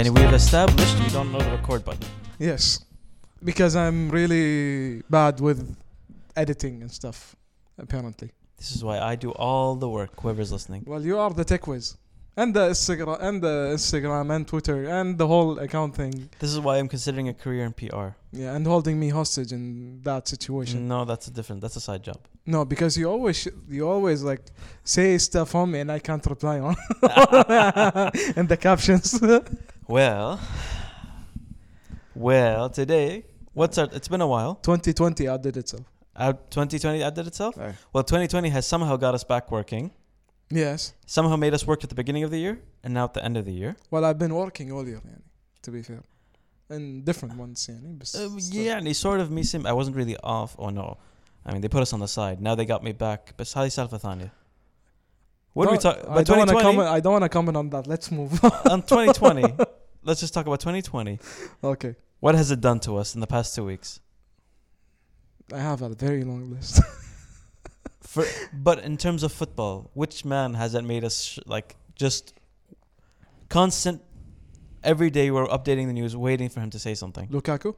Yani we've established you don't know the record button. Yes, because I'm really bad with editing and stuff. Apparently. This is why I do all the work. Whoever's listening. Well, you are the tech whiz, and the Instagram, and the Instagram, and Twitter, and the whole account thing. This is why I'm considering a career in PR. Yeah, and holding me hostage in that situation. No, that's a different. That's a side job. No, because you always sh- you always like say stuff on me and I can't reply on in the captions. Well, well, today, what's our? It's been a while. 2020 outdid itself. Out 2020 outdid itself. Aye. Well, 2020 has somehow got us back working. Yes. Somehow made us work at the beginning of the year and now at the end of the year. Well, I've been working all year, يعني, to be fair, in different ones, يعني, بس Uh, still. yeah, and he sort of me sim. I wasn't really off. Oh no, I mean they put us on the side. Now they got me back. بس هذه سالفة ثانية. What do we Don't- talk? I But don't want to 2020 comment. I don't want to comment on that. Let's move. on 2020. Let's just talk about 2020. okay. What has it done to us in the past two weeks? I have a very long list. For but in terms of football, which man has that made us sh- like just constant? Every day we're updating the news, waiting for him to say something. Lukaku.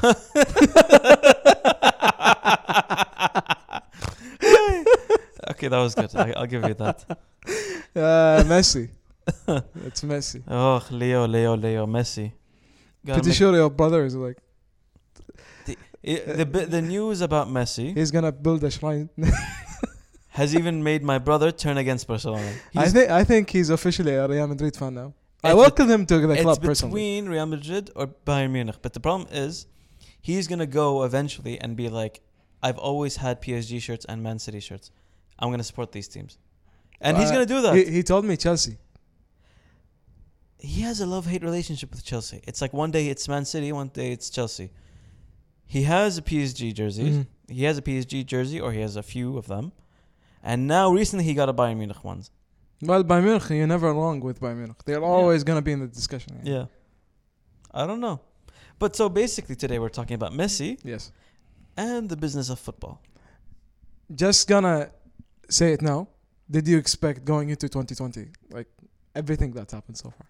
okay, that was good. I, I'll give you that. Uh, Messi. it's Messi. Oh, Leo, Leo, Leo, Messi. Gotta Pretty make- sure your brother is like the bi- the news about Messi he's gonna build a shrine. has even made my brother turn against Barcelona. I He's- think I think he's officially a Real Madrid fan now. I It's welcome him to the it's club personally. between Real Madrid or Bayern Munich. But the problem is, he's gonna go eventually and be like, "I've always had PSG shirts and Man City shirts. I'm gonna support these teams," and he's Uh, gonna do that. He, he told me Chelsea. He has a love hate relationship with Chelsea. It's like one day it's Man City, one day it's Chelsea. He has a PSG jersey. Mhm. He has a PSG jersey, or he has a few of them. And now recently he got a Bayern Munich ones. Well, Bayern Munich, you're never wrong with Bayern Munich. They're always gonna be in the discussion. Yeah. Yeah. I don't know. But so basically today we're talking about Messi Yes. and the business of football. Just gonna say it now. Did you expect going into 2020 like everything that's happened so far?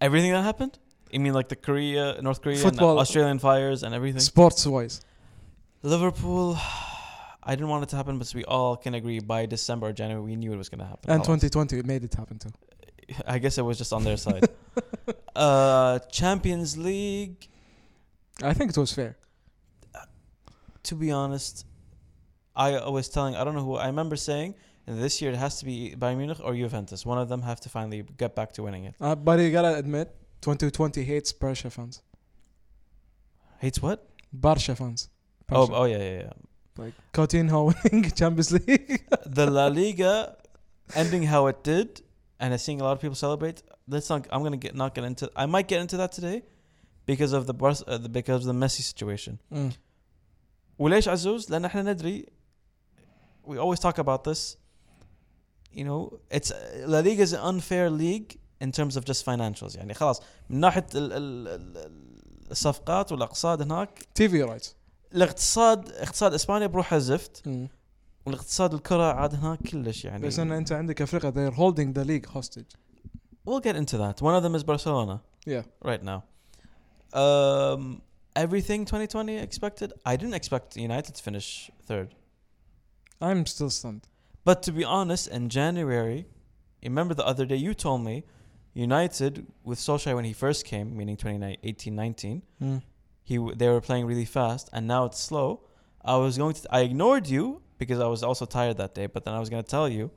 Everything that happened? You mean like the Korea, North Korea, Football. Australian fires and everything? Sports wise. Liverpool, I didn't want it to happen, but we all can agree by December or January, we knew it was going to happen. And 2020, it made it happen too. I guess it was just on their side. uh, Champions League. I think it was fair. To be honest, I was telling, I don't know who, I remember saying this year it has to be Bayern Munich or Juventus. One of them have to finally get back to winning it. Uh, but you gotta admit, 2020 hates Barca fans. Hates what? Barca fans. Oh, Barca. oh yeah, yeah, yeah. like Coutinho winning Champions League. the La Liga ending how it did, and I seeing a lot of people celebrate. Let's not. I'm gonna get not get into. I might get into that today, because of the, Bar- uh, the because of the Messi situation. Mm. وليش عزوز؟ لأن احنا ندري. We always talk about this. You know, it's La Liga is an unfair league in terms of just financials. يعني خلاص من ناحية ال- ال- ال- الصفقات والاقتصاد هناك TV rights. الاقتصاد اقتصاد اسبانيا بروحه زفت Mm. والاقتصاد الكرة عاد هناك كلش يعني بس ان انت عندك افريقيا they're holding the league hostage. We'll get into that. One of them is Barcelona Yeah. right now. Um, everything 2020 expected. I didn't expect United to finish third. I'm still stunned. But to be honest, in January, remember the other day you told me United with Solskjaer when he first came, meaning 2018 19, Mm. he w- they were playing really fast and now it's slow. I was going to I ignored you because I was also tired that day, but then I was going to tell you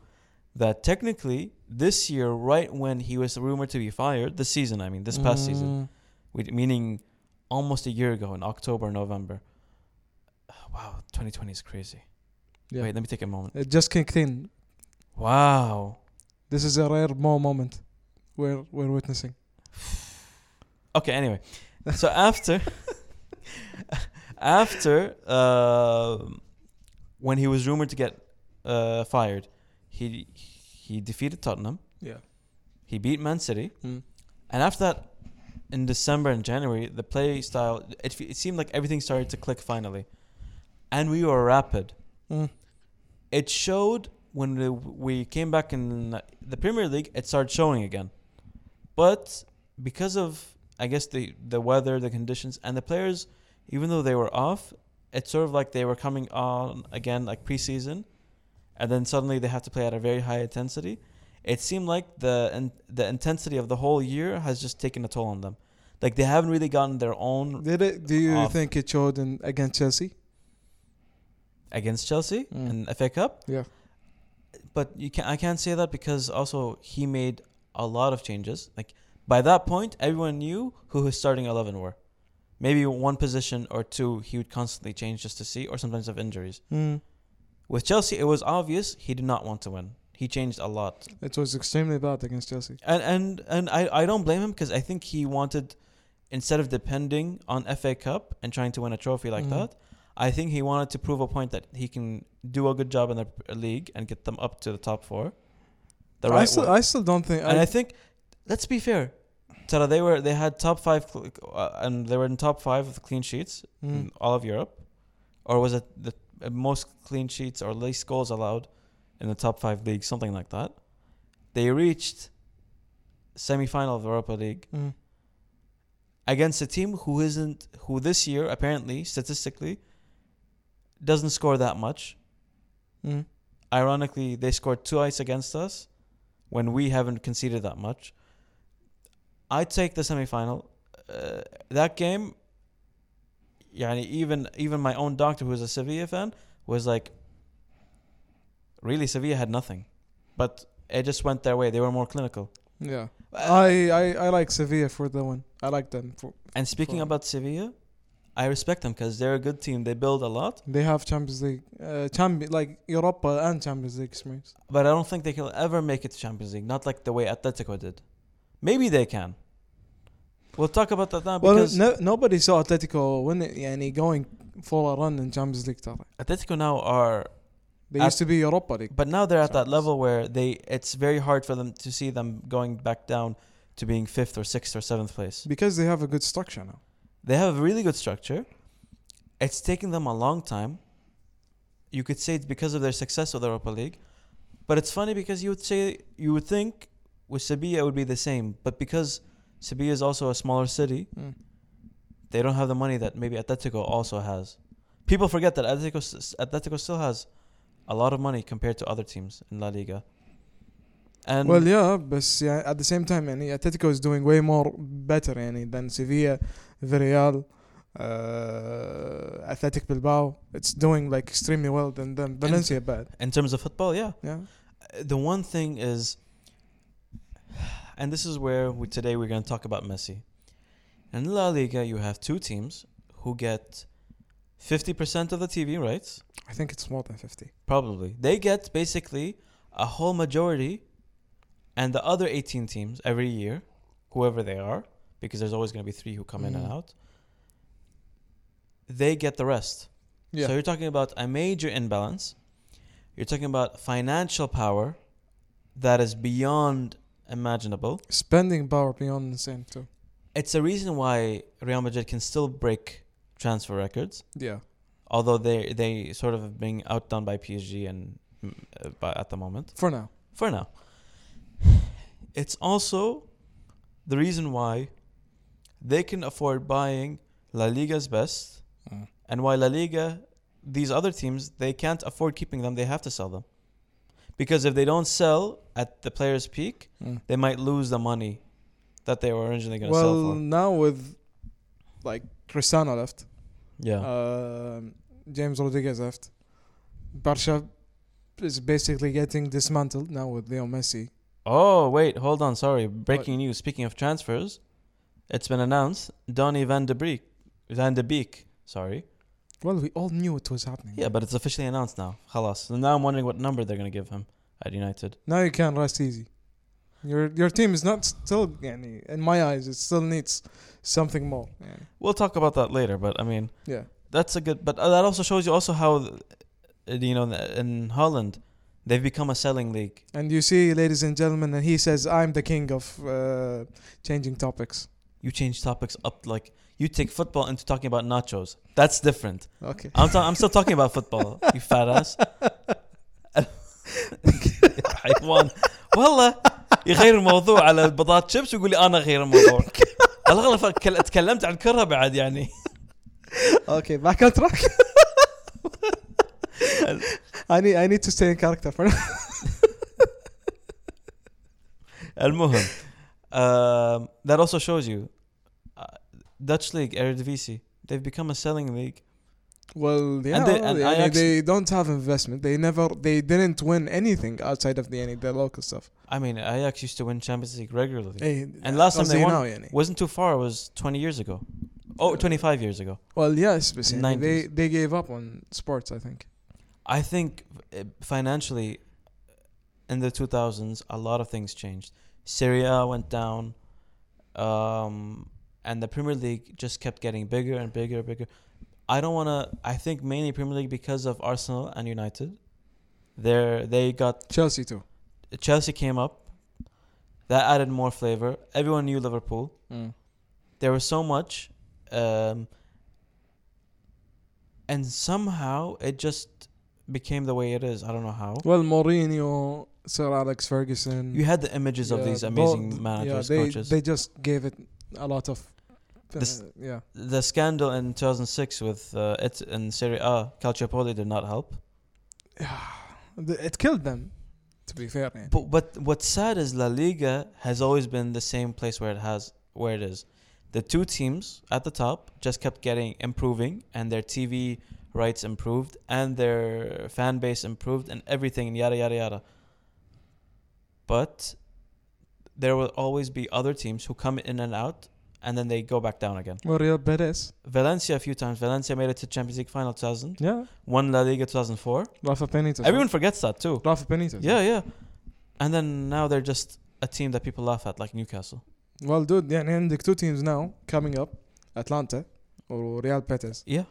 that technically this year right when he was rumored to be fired, this season, I mean, this past season, Mm. with, meaning almost a year ago in October, November. Wow, 2020 is crazy. Yeah. Wait, let me take a moment. It just kicked in. Wow. This is a rare mo moment we're we're witnessing. Okay, anyway. So after after uh, when he was rumored to get uh, fired, he he defeated Tottenham. Yeah. He beat Man City. Mm. And after that, in December and January, the play style it, it seemed like everything started to click finally, and we were rapid. Mm. It showed when we, came back in the Premier League. It started showing again, but because of I guess the the weather, the conditions, and the players, even though they were off, it's sort of like they were coming on again like preseason, and then suddenly they have to play at a very high intensity. It seemed like the in, the intensity of the whole year has just taken a toll on them. Like they haven't really gotten their own Did it? Do you Off. think it showed in against Chelsea? Against Chelsea Mm. in FA Cup. Yeah. But you can I can't say that because also he made a lot of changes. Like by that point, everyone knew who his starting eleven were. Maybe one position or two he would constantly change just to see, or sometimes have injuries. Mm. With Chelsea, it was obvious he did not want to win. He changed a lot, It was extremely bad against Chelsea. and and and I I don't blame him because I think he wanted instead of depending on FA Cup and trying to win a trophy like Mhm. that, I think he wanted to prove a point that he can do a good job in the league and get them up to the top four. The I right still, way. I still don't think. and I, I think, let's be fair, Tara, they were they had top five uh, and they were in top five of clean sheets in Mm. all of Europe, or was it the uh, most clean sheets or least goals allowed in the top five leagues, something like that. They reached semi-final of the Europa League Mm. against a team who isn't who this year apparently statistically doesn't score that much. Mm. Ironically, they scored twice against us when we haven't conceded that much. I'd take the semifinal. Uh, that game, yani even even my own doctor, who's a Sevilla fan, was like, really, Sevilla had nothing, but it just went their way. They were more clinical. Yeah. Uh, I, I, I like Sevilla for the win. I like them. For, and speaking for- about Sevilla, I respect them because they're a good team. They build a lot, they have Champions League, uh, champion like Europa and Champions League experience. but I don't think they can ever make it to Champions League. Not like the way Atletico did. Maybe they can. We'll talk about that now Well, because no, nobody saw Atletico win it. يعني going for a run in Champions League. ترى. Atletico now are, They At- used to be Europa League. but now they're at that Champions. level where they. It's very hard for them to see them going back down to being fifth or sixth or seventh place. Because they have a good structure now. They have a really good structure. It's taken them a long time. You could say it's because of their success with the Europa League. But it's funny because you would say you would think with Sevilla it would be the same. But because Sevilla is also a smaller city, Mm. they don't have the money that maybe Atletico also has. People forget that Atletico s- Atletico still has a lot of money compared to other teams in La Liga. And well, yeah, but yeah, at the same time, يعني Atletico is doing way more better يعني than Sevilla, Villarreal, uh, Athletic Bilbao. It's doing like extremely well than them. Valencia bad. in terms of football, yeah. Yeah. the one thing is, and this is where we, today we're going to talk about Messi. In La Liga, you have two teams who get 50% of the TV rights. I think it's more than 50. Probably. They get basically a whole majority, and the other 18 teams every year, whoever they are, because there's always going to be three who come in and Mhm. out, they get the rest. Yeah. So you're talking about a major imbalance. You're talking about financial power that is beyond imaginable. Spending power beyond insane too. It's a reason why Real Madrid can still break transfer records, Yeah. although they they sort of being outdone by PSG and mm, uh, by, at the moment. For now. For now, it's also the reason why they can afford buying La Liga's best Mm. And why La Liga, these other teams, they can't afford keeping them, they have to sell them. Because if they don't sell at the player's peak, Mm. they might lose the money that they were originally going to sell Well, for. now with like Cristiano left, Yeah. um, James Rodriguez left, Barca is basically getting dismantled now with Leo Messi. oh, wait, hold on. Sorry. Breaking news. Speaking of transfers, it's been announced Donny Van de Beek, Van de Beek, sorry. Well, we all knew it was happening. Yeah, but it's officially announced now. Halas. So now I'm wondering what number they're going to give him at United. Now you can rest easy. Your your team is not still, in my eyes, it still needs something more. We'll talk about that later, but I mean, yeah, that's a good. But uh, that also shows you also how, uh, you know, in Holland, they've become a selling league. And you see, ladies and gentlemen, and he says, "I'm the king of uh, changing topics." You change topics up like you take football into talking about nachos. That's different. Okay. I'm ta- I'm still talking about football. You fat ass. حيوان. والله يغير الموضوع على البطاط شيبس ويقول لي انا اغير الموضوع الاغلب كل- تكلمت عن كرة بعد يعني Okay, back on track. I need I need to stay in character for now. المهم um, that also shows you uh, Dutch league, Eredivisie. They've become a selling league. Well, yeah, and they, and they don't have investment. They never, they didn't win anything outside of the any the local stuff. I mean, Ajax used to win Champions League regularly, hey, and last time they won know, يعني. wasn't too far. It was twenty years ago, oh, 25 years ago. Well, yes, but they they gave up on sports. I think. I think eh, financially, eh, in the 2000s, a lot of things changed. Serie A went down. Um, and the Premier League just kept getting bigger and bigger and bigger. I don't want to I think mainly Premier League because of Arsenal and United. There they got Chelsea too. Chelsea came up. That added more flavor. Everyone knew Liverpool. There was so much um, and somehow it just became the way it is. I don't know how. Well, Mourinho, Sir Alex Ferguson. you had the images of yeah, these both- amazing managers Yeah, they coaches. they just gave it a lot of the, yeah. The scandal in 2006 with uh, it in Serie A, Calciopoli did not help. it killed them, to be fair. Man. But what's sad is La Liga has always been the same place where it has where it is. The two teams at the top just kept getting improving, and their TV rights improved, and their fan base improved, and everything, and yada yada yada. But there will always be other teams who come in and out and then they go back down again Well, Real Betis. Valencia a few times Valencia made it to Champions League final 2000 Yeah. won La Liga 2004 Rafa Benitez. everyone forgets that too Rafa Benitez. yeah yeah and then now they're just a team that people laugh at like Newcastle Well, dude, يعني عندك two teams now coming up, Atlanta or Real Betis. yeah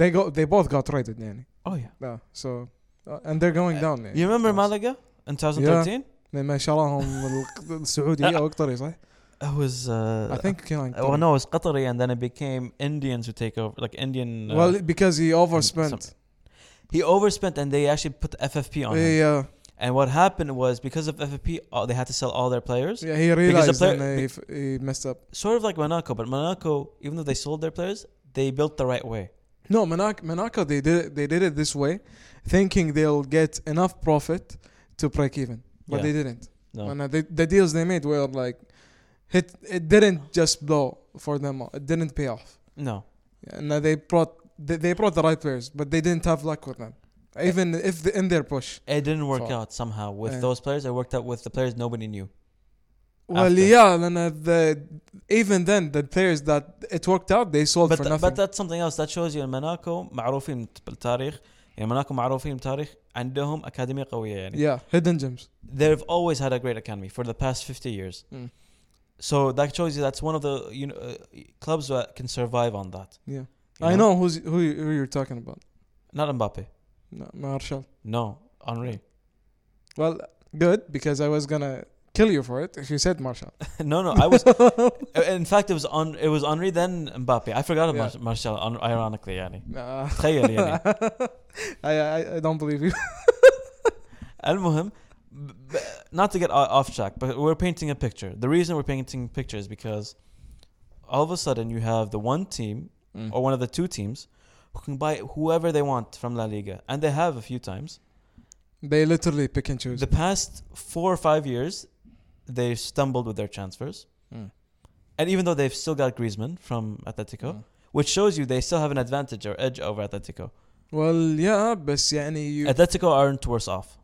They go, they both got rated يعني. oh yeah Yeah. So, uh, and they're going down. يعني. You remember خلاص. Malaga in 2013? لما شراهم ال- السعودية او قطري صح؟ I was. Uh, I think King uh, Well, no, it was Qatari, and then it became Indians who take over, like Indian. Uh, well, because he overspent. Some, he overspent, and they actually put FFP on yeah, him. Yeah. And what happened was because of FFP, oh, uh, they had to sell all their players. Yeah, he realized player, and he, f- he messed up. Sort of like Monaco, but Monaco, even though they sold their players, they built the right way. No, Monaco, Monaco, they did it, they did it this way, thinking they'll get enough profit to break even, but yeah. they didn't. No. And uh, the, the deals they made were like hit. It didn't just blow for them. It didn't pay off. No. And uh, they brought they, they brought the right players, but they didn't have luck with them. Even if the, in their push. It didn't work So- out somehow with Yeah. those players. It worked out with the players nobody knew. Well, After. yeah, and uh, the even then the players that it worked out they sold But, for th- nothing. but that's something else that shows you in Monaco معروفين بالتاريخ يعني Monaco معروفين بالتاريخ عندهم أكاديمية قوية يعني. yeah, hidden gems. They've always had a great academy for the past 50 years. Mm. So that shows you that's one of the you know uh, clubs that can survive on that. Yeah, I know? know, who's who, you, who you're talking about. Not Mbappe. No, Martial. No, Henri. Well, good because I was gonna kill you for it if you said Martial. no, no, I was. in fact, it was on. It was Henri then Mbappe. I forgot about yeah. Martial. Ironically, يعني. تخيل I I don't believe you. المهم not to get o- off track but we're painting a picture the reason we're painting a picture is because all of a sudden you have the one team or one of the two teams who can buy whoever they want from La Liga and they have a few times They literally pick and choose. the past four or five years they stumbled with their transfers Mm. and even though they've still got Griezmann from Atletico Mm. which shows you they still have an advantage or edge over Atletico Well, yeah, بس يعني you. Atletico aren't worse off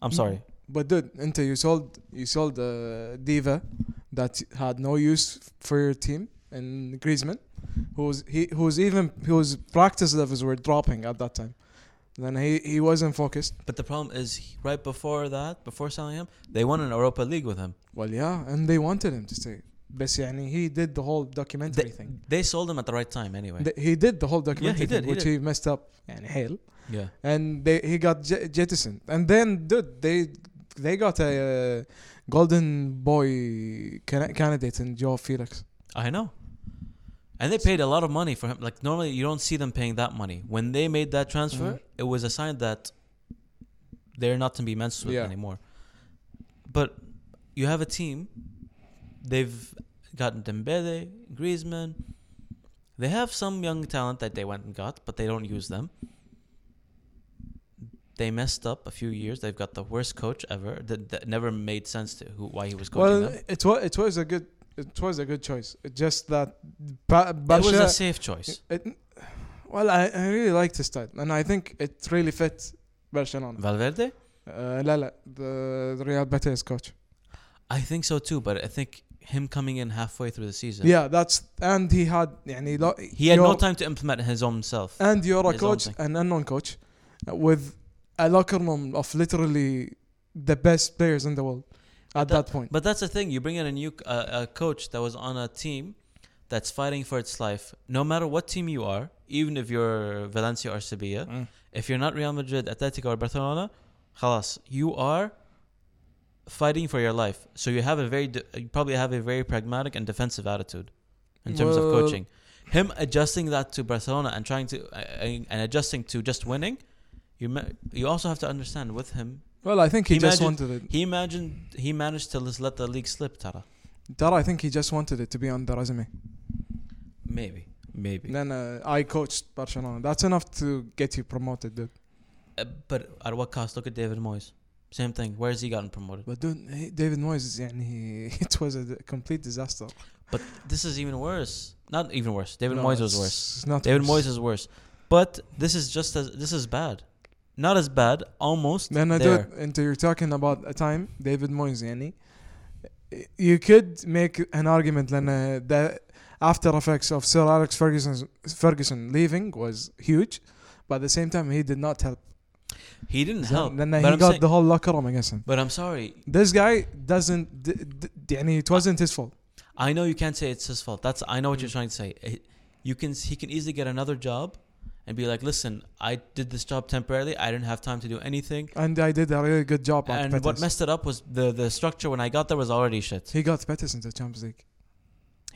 I'm Mm. sorry But dude, انت you sold you sold uh, Diva that had no use for your team and Griezmann, who's he who's even whose practice levels were dropping at that time. Then he he wasn't focused. But the problem is, he- right before that, before selling him, they won an Europa League with him. Well, yeah, and they wanted him to stay. بس يعني he did the whole documentary They, thing. they sold him at the right time anyway. Th- he did the whole documentary did, thing, he which did. he messed up يعني حيل. yeah. and they he got j- jettisoned and then dude they they got a uh, golden boy can- candidate in João Felix I know. And they paid a lot of money for him. Like normally, you don't see them paying that money. When they made that transfer, Mhm. it was a sign that they're not to be messed with Yeah. anymore. But you have a team. They've gotten Dembele, Griezmann. They have some young talent that they went and got, but they don't use them They messed up a few years. They've got the worst coach ever. That, that never made sense to who why he was coaching Well, them. it was it was a good it was a good choice. It just that ba- It was Barca. a safe choice. it, well, I, I really like the style, and I think it really fit Barcelona. Valverde? Uh, لا لا the, the Real Betis coach. I think so too, but I think him coming in halfway through the season. Yeah, that's and he had يعني lo, He had no you're- time to implement his own self. And you're a his own coach, thing. an unknown coach, uh, with a locker room of literally the best players in the world at that, that, point. But that's the thing. You bring in a new uh, a coach that was on a team that's fighting for its life. No matter what team you are, even if you're Valencia or Sevilla, mm. if you're not Real Madrid, Atletico, or Barcelona, halas, you are fighting for your life. So you have a very, you probably have a very pragmatic and defensive attitude in terms well, of coaching. Him adjusting that to Barcelona and trying to uh, and adjusting to just winning you ma- you also have to understand with him. Well, I think he just Imagine- wanted it. He imagined he managed to just let the league slip, Tara. Tara, I think he just wanted it to be on the resume. Maybe, maybe. Then uh, I coached Barcelona. That's enough to get you promoted, dude. Uh, but at what cost? Look at David Moyes. Same thing. Where has he gotten promoted? But dude, he- David Moyes, يعني, it was a d- complete disaster. But this is even worse. Not even worse. David No, Moyes was it's- worse. It's not David worse. Moyes is worse. But this is just as this is bad. Not as bad. Almost Then I there. do until you're talking about a time David Moyes يعني you could make an argument لأن the after effects of Sir Alex Ferguson Ferguson leaving was huge but at the same time he did not help He didn't help. لأن But he I'm, got saying, the whole locker room against him but I'm sorry. this guy doesn't d- d- يعني it wasn't his fault I know you can't say it's his fault. That's I know what you're Mm. trying to say. Eh, You can he can easily get another job and be like, listen, I did this job temporarily. I didn't have time to do anything. and I did a really good job And what messed it up was the the structure when I got there was already shit. he got Betis into Champions League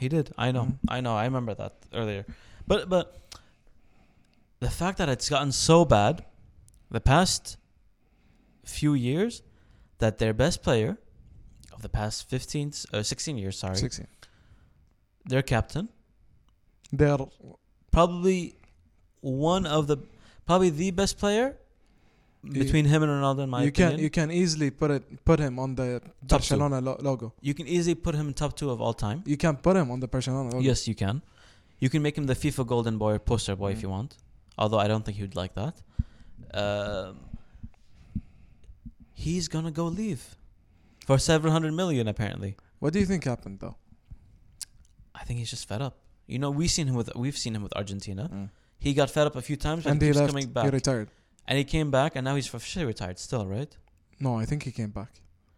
He did. I know. Mhm. I know. I remember that earlier. But but the fact that it's gotten so bad the past few years that their best player of the past 15 s- uh, 16 years, sorry, 16 their captain, they're probably one of the probably the best player between him and Ronaldo in my you opinion. can you can easily put it put him on the two. Barcelona lo- logo you can easily put him in top 2 of all time. you can put him on the Barcelona logo Yes, you can. You can make him the FIFA Golden Boy or poster boy if Mm. you want. Although I don't think he would like that. Um, he's gonna go leave for seven hundred million. Apparently, What do you think happened though? I think he's just fed up. You know, we've seen him with we've seen him with Argentina. He got fed up a few times, And he he keeps left. coming He back. retired. and he came back, and now he's officially retired. Still, right? No, I think he came back.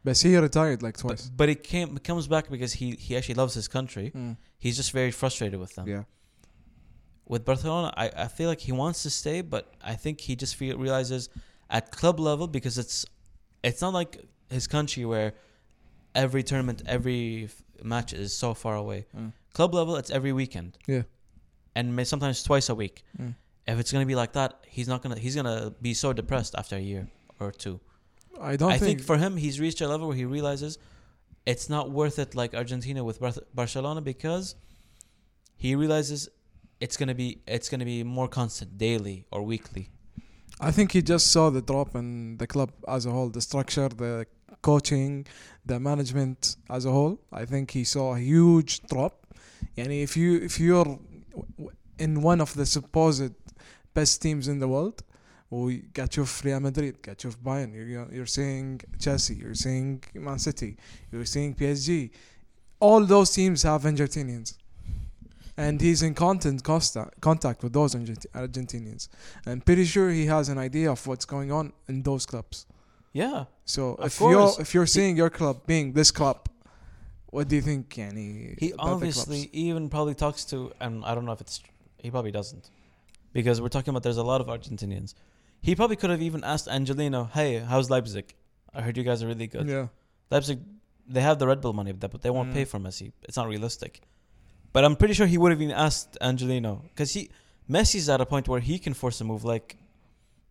But he retired like twice. But, but he came comes back because he he actually loves his country. Mm. He's just very frustrated with them. Yeah. with Barcelona, I, I feel like he wants to stay, but I think he just feel, realizes at club level because it's it's not like his country where every tournament, every match is so far away. Mm. Club level, it's every weekend. Yeah. And may, sometimes twice a week. Mm. If it's gonna be like that, he's not gonna he's gonna be so depressed after a year or two. I don't I think, think, for him, he's reached a level where he realizes it's not worth it like Argentina with Bar- Barcelona because he realizes it's gonna be it's gonna be more constant, daily or weekly. I think he just saw the drop in the club as a whole, the structure, the coaching, the management as a whole. I think he saw a huge drop. And if you if you're in one of the supposed best teams in the world, we got you Real Madrid, Bayern, you're, you're seeing Chelsea, you're seeing Man City, you're seeing PSG. All those teams have Argentinians. And he's in constant contact, contact with those Argent- Argentinians. I'm pretty sure he has an idea of what's going on in those clubs. Yeah, So Of if you're if you're seeing your club being this club, what do you think, Yani? he obviously even probably talks to, and I don't know if it's he probably doesn't, because we're talking about there's a lot of Argentinians. He probably could have even asked Angelino, "Hey, how's Leipzig? I heard you guys are really good." Yeah, Leipzig, they have the Red Bull money, but they won't Mm. pay for Messi. It's not realistic. But I'm pretty sure he would have even asked Angelino because he Messi's at a point where he can force a move like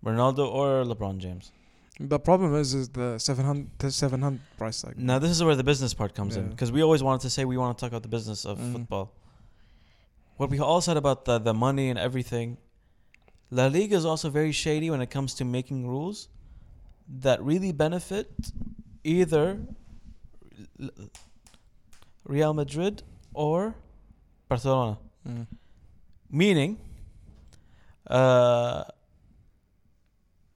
Ronaldo or LeBron James. The problem is, is the 700, 700 price tag. Now this is where the business part comes in because we always wanted to say we want to talk about the business of Mm. football. What we all said about the the money and everything, La Liga is also very shady when it comes to making rules that really benefit either Real Madrid or Barcelona. Mm. Meaning, uh,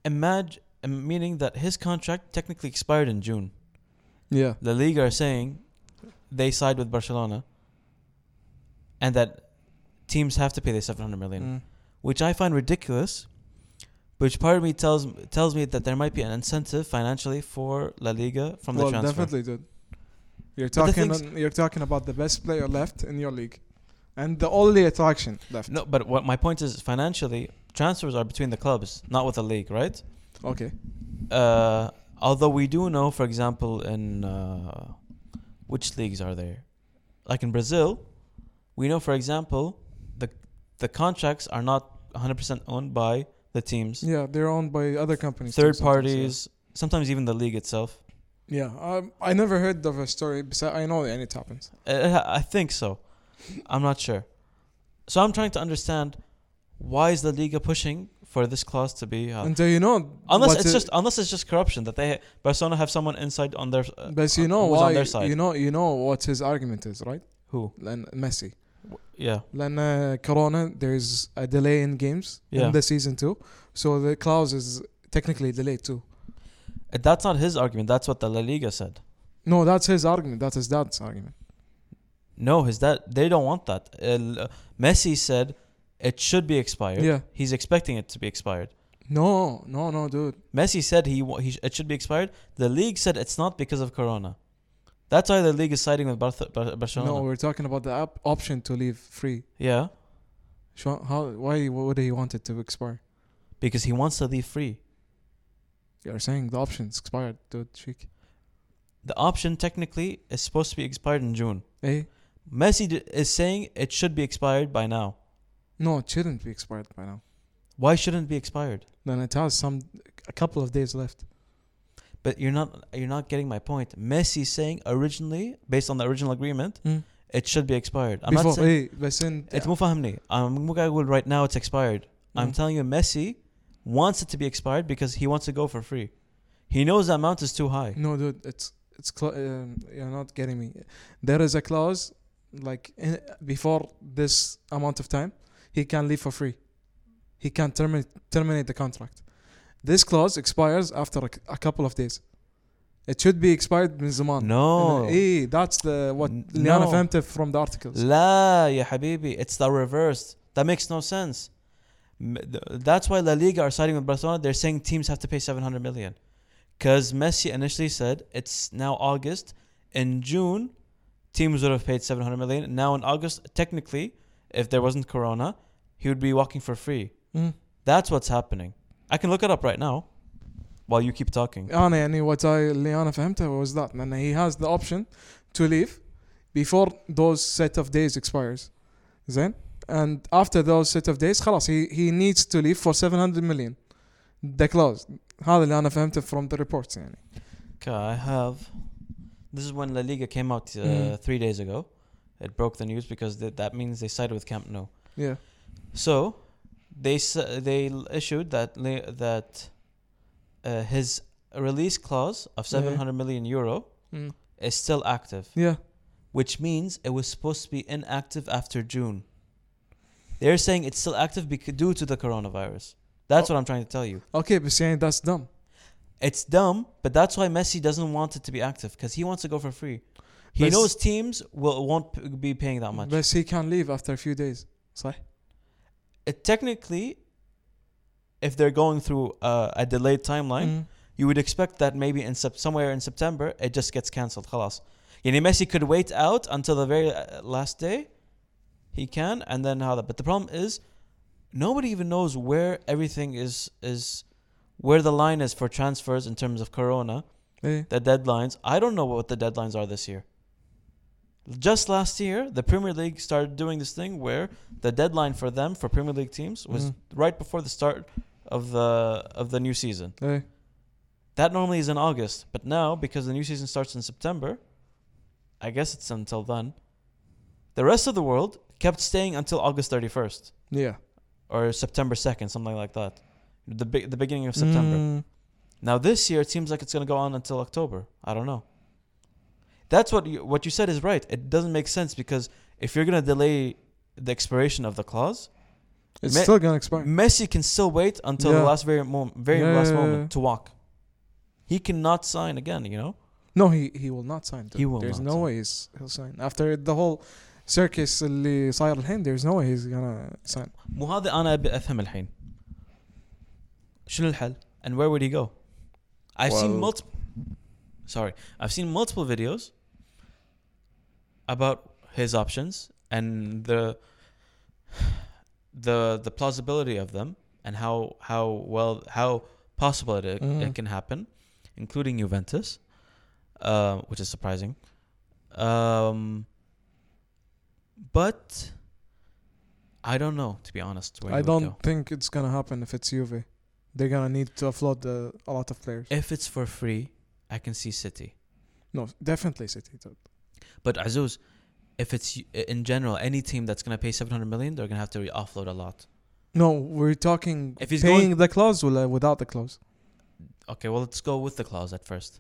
imagine meaning that his contract technically expired in June. Yeah. La Liga are saying they side with Barcelona, and that teams have to pay the 700 million, Mm. which I find ridiculous. Which part of me tells tells me that there might be an incentive financially for La Liga from well, the transfer. definitely, dude. You're talking. on- you're talking about the best player left in your league, and the only attraction left. No, but what my point is financially, transfers are between the clubs, not with the league, right? Okay. Uh, although we do know, for example, in uh, which leagues are there? Like in Brazil, we know, for example, the the contracts are not 100% owned by the teams. Yeah, they're owned by other companies. Third parties, sometimes even the league itself. Yeah. yeah. Um, I never heard of a story. Besides, I know it happens. Uh, I think so. I'm not sure. So I'm trying to understand why is the Liga pushing for this clause to be. Uh, and do you know? Unless it's just unless it's just corruption that they Barcelona have someone inside on their. Uh, but you uh, know why? You know you know what his argument is, right? Who? Then Messi. Yeah. Then uh, Corona, there's a delay in games yeah. in the season too, so the clause is technically delayed too. Uh, that's not his argument. That's what the La Liga said. No, that's his argument. That's his dad's argument. No, his dad. They don't want that. Uh, Messi said it should be expired. Yeah. He's expecting it to be expired. No, no, no, dude. Messi said he, he sh- it should be expired. The league said it's not because of Corona. That's why the league is siding with Barth- Bar- Barcelona. No, we're talking about the op- option to leave free. Yeah, How? Why would he want it to expire? because he wants to leave free. You're saying the option's expired, dude. Sheik. The option technically is supposed to be expired in June. Eh? Messi d- is saying it should be expired by now. No, it shouldn't be expired by now. Why shouldn't it be expired? Then it has some a couple of days left. But you're not you're not getting my point. Messi saying originally, based on the original agreement, mm. it should be expired. I'm Before, not saying hey, listen, it's yeah. I'm going right now it's expired. Mm. I'm hmm. telling you Messi wants it to be expired because he wants to go for free. He knows the amount is too high. No, dude, it's it's cl- um, you're not getting me. There is a clause like in, before this amount of time he can leave for free. He can terminate terminate the contract. This clause expires after a, a couple of days. It should be expired من زمان. No. Eh, that's the what N- اللي أنا no. فهمته from the articles. لا يا حبيبي it's the reverse. That makes no sense. M- th- That's why La Liga are siding with Barcelona. They're saying teams have to pay 700 million. Because Messi initially said it's now August. In June, teams would have paid 700 million. Now in August, technically, if there wasn't Corona, he would be walking for free. Mm. That's what's happening. I can look it up right now while you keep talking. أنا يعني what I اللي أنا فهمته was that لأن he has the option to leave before those set of days expires. زين and after those set of days خلاص he he needs to leave for 700 million the clause هذا اللي أنا فهمته from the reports يعني Okay, I have. This is when La Liga came out uh, Mhm. three days ago. It broke the news because th- that means they sided with Camp Nou. yeah So they they issued that that uh, his release clause of seven hundred million euro mm. is still active. Yeah. Which means it was supposed to be inactive after June. They're saying it's still active because, due to the coronavirus. That's oh. what I'm trying to tell you. Okay, but saying that's dumb. It's dumb, but that's why Messi doesn't want it to be active because he wants to go for free. He but knows teams will won't be paying that much. But he can leave after a few days. Sorry It, technically, if they're going through uh, a delayed timeline, Mm. you would expect that maybe in sep- somewhere in September it just gets cancelled. خلاص. يعني Messi could wait out until the very uh, last day. He can, and then how that. But the problem is, nobody even knows where everything is is, where the line is for transfers in terms of Corona. eh the deadlines. I don't know what the deadlines are this year. Just last year, the Premier League started doing this thing where the deadline for them for Premier League teams was Mhm. right before the start of the of the new season. eh That normally is in August, but now because the new season starts in September, I guess it's until then. The rest of the world kept staying until August 31st Yeah. or September 2nd, something like that. The big, the beginning of September. Mm, Now this year it seems like it's going to go on until October. I don't know That's what you, what you said is right. It doesn't make sense because if you're going to delay the expiration of the clause, it's Me- still gonna expire. Messi can still wait until the Yeah. last very moment, very Yeah, last yeah, moment yeah. to walk. He cannot sign again. You know. No, he he will not sign. dude. He will There's not no sign. way he's, he'll sign after the whole circus اللي صاير الحين. There's no way he's gonna sign. مو هذا انا ابي افهم الحين. شنو الحل؟ And where would he go? I've seen Well- multiple. Sorry, I've seen multiple videos about his options and the the the plausibility of them and how how well how possible it it Mhm. can happen, including Juventus, uh, which is surprising. Um, but I don't know to be honest. I don't think it's gonna happen if it's Juve. They're gonna need to offload the, a lot of players. If it's for free, I can see City. no, definitely City. But Azuz, if it's in general any team that's gonna pay seven hundred million, they're gonna have to re- offload a lot. No, we're talking If he's paying the clause without the clause. Okay, well let's go with the clause at first.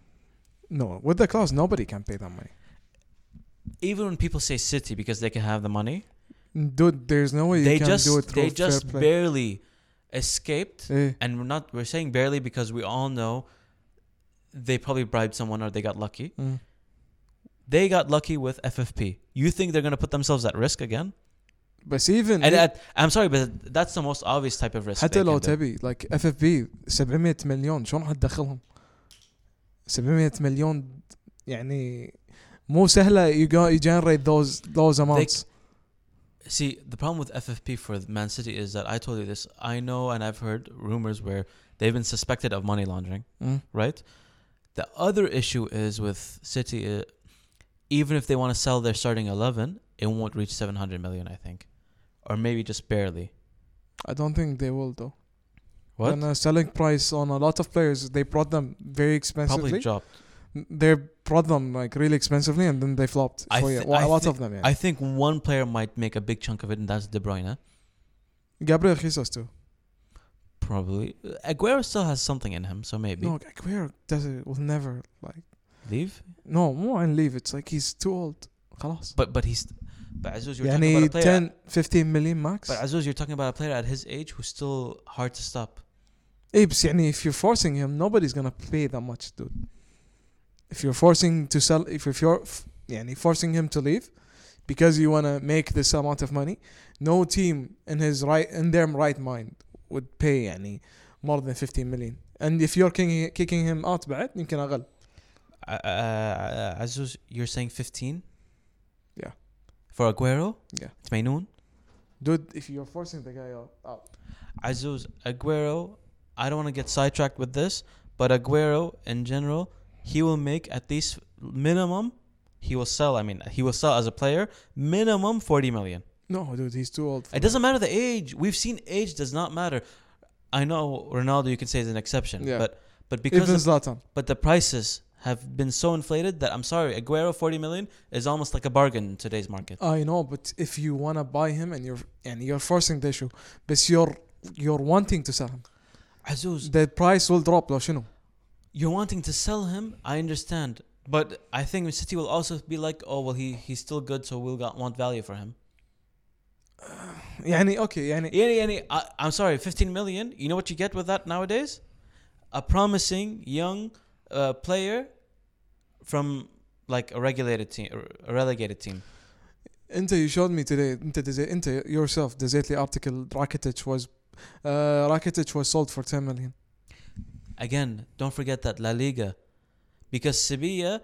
No, with the clause, nobody can pay that money. Even when people say City because they can have the money, Dude, there's no way you they can just do it through they just barely escaped. Eh, And we're not we're saying barely because we all know they probably bribed someone or they got lucky. mm. They got lucky with FFP. You think they're gonna put themselves at risk again? بس even And at, I'm sorry, but that's the most obvious type of risk. حتى they لو can do. تبي like FFP 700 مليون شلون حتدخلهم 700 مليون يعني مو سهله you go you generate those those amounts See, the problem with FFP for Man City is that I told you this. I know and I've heard rumors where they've been suspected of money laundering, Mm. right? The other issue is with City, uh, even if they want to sell their starting 11, it won't reach 700 million, I think. Or maybe just barely. I don't think they will though What? and a uh, selling price on a lot of players they brought them very expensively Probably dropped. they brought them like really expensively and then they flopped I so yeah well, I a lot thi- of them yeah I think one player might make a big chunk of it, and that's De Bruyne. Gabriel Jesus too Probably. Aguero still has something in him, so maybe. no Aguero does it will never like Leave? no more and leave it's like he's too old خلاص But but he's. But Azuz, you're talking يعني about a player. 10 15 million max But Azuz, you're talking about a player at his age who's still hard to stop. ايه بس يعني if you're forcing him nobody's gonna pay that much dude if you're forcing to sell if if you're f- يعني forcing him to leave because you wanna make this amount of money no team in his right in their right mind would pay يعني more than 15 million and if you're kicking, kicking him out بعد يمكن اقل uh, uh, Azuz, you're saying 15? Yeah. For Aguero? Yeah. It's Maynoon? dude if you're forcing the guy out, Azuz, Aguero, I don't want to get sidetracked with this, but Aguero in general, he will make at least minimum, he will sell, I mean, he will sell as a player, minimum 40 million. no dude he's too old for It doesn't matter the age. We've seen age does not matter. I know Ronaldo, you can say is an exception, Yeah. but but because even of, Zlatan but the prices have been so inflated that I'm sorry, Aguero 40 million is almost like a bargain in today's market. I know, but if you wanna buy him and you're and you're forcing the issue, but you're you're wanting to sell him, Azuz, the price will drop لو شنو؟ you're wanting to sell him. I understand, but I think City will also be like, oh well, he he's still good, so we'll got, want value for him. يعني اوكي يعني Yani, yani, I, I'm sorry, 15 million. You know what you get with that nowadays? A promising young uh, player from like a regulated team, a relegated team. انت you showed me today انت دزي, انت yourself دزيت لي article Rakitic was uh, Rakitic was sold for 10 million. Again, don't forget that La Liga, because Sevilla,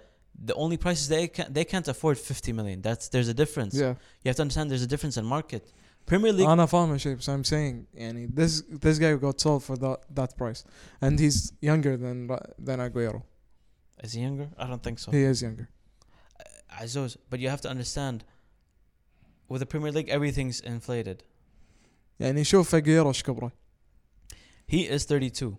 the only prices they can they can't afford 50 million. That's there's a difference. Yeah. You have to understand there's a difference in market. Premier League. انا فاهم شيء بس I'm saying يعني this this guy got sold for that that price and he's younger than Ra- than Aguero. is he younger? I don't think so. He is younger. Azuz, but you have to understand. With the Premier League, everything's inflated. يعني شوف Aguero ايش كبره. He is 32.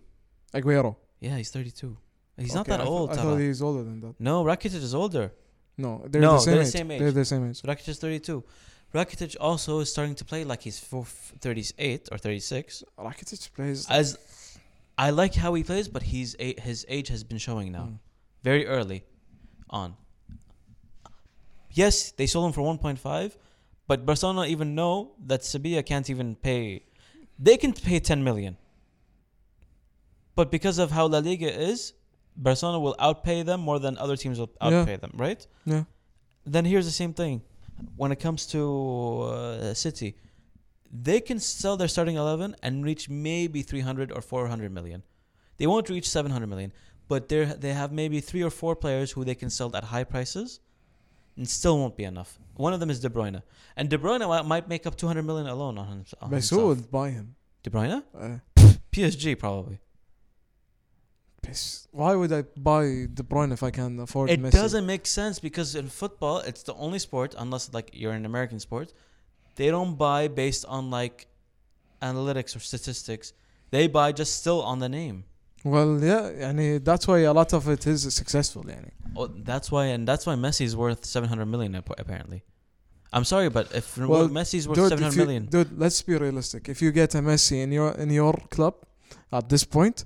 Aguero. Yeah, he's 32. He's not Okay, that I th- old. I Tara. thought he's older than that. No, Rakitic is older. No, they're No, the same they're the age. same age. They're the same age. So Rakitic is 32. Rakitic also is starting to play like he's four- 38 or 36. Rakitic plays. As I like how he plays, but he's a, his age has been showing now, Mm. very early on. Yes, they sold him for 1.5, but Barcelona even know that Sevilla can't even pay. They can pay 10 million. But because of how La Liga is, Barcelona will outpay them more than other teams will Yeah. outpay them, right? Yeah. Then here's the same thing. When it comes to uh, City, they can sell their starting 11 and reach maybe 300 or 400 million. They won't reach 700 million, but they they have maybe three or four players who they can sell at high prices and still won't be enough. One of them is De Bruyne. And De Bruyne might make up 200 million alone on, him, on himself. who would buy him? De Bruyne? Uh, PSG probably. piss. Why would I buy De Bruyne if I can afford It Messi? doesn't make sense because in football, it's the only sport, unless like you're an American sport, they don't buy based on like analytics or statistics. They buy just still on the name. Well, yeah, يعني that's why a lot of it is successful. يعني. Oh, that's why, and that's why Messi's worth 700 million ap- apparently. I'm sorry, but if Well, Messi's worth Dude, 700 if you, million, dude, let's be realistic. If you get a Messi in your in your club at this point,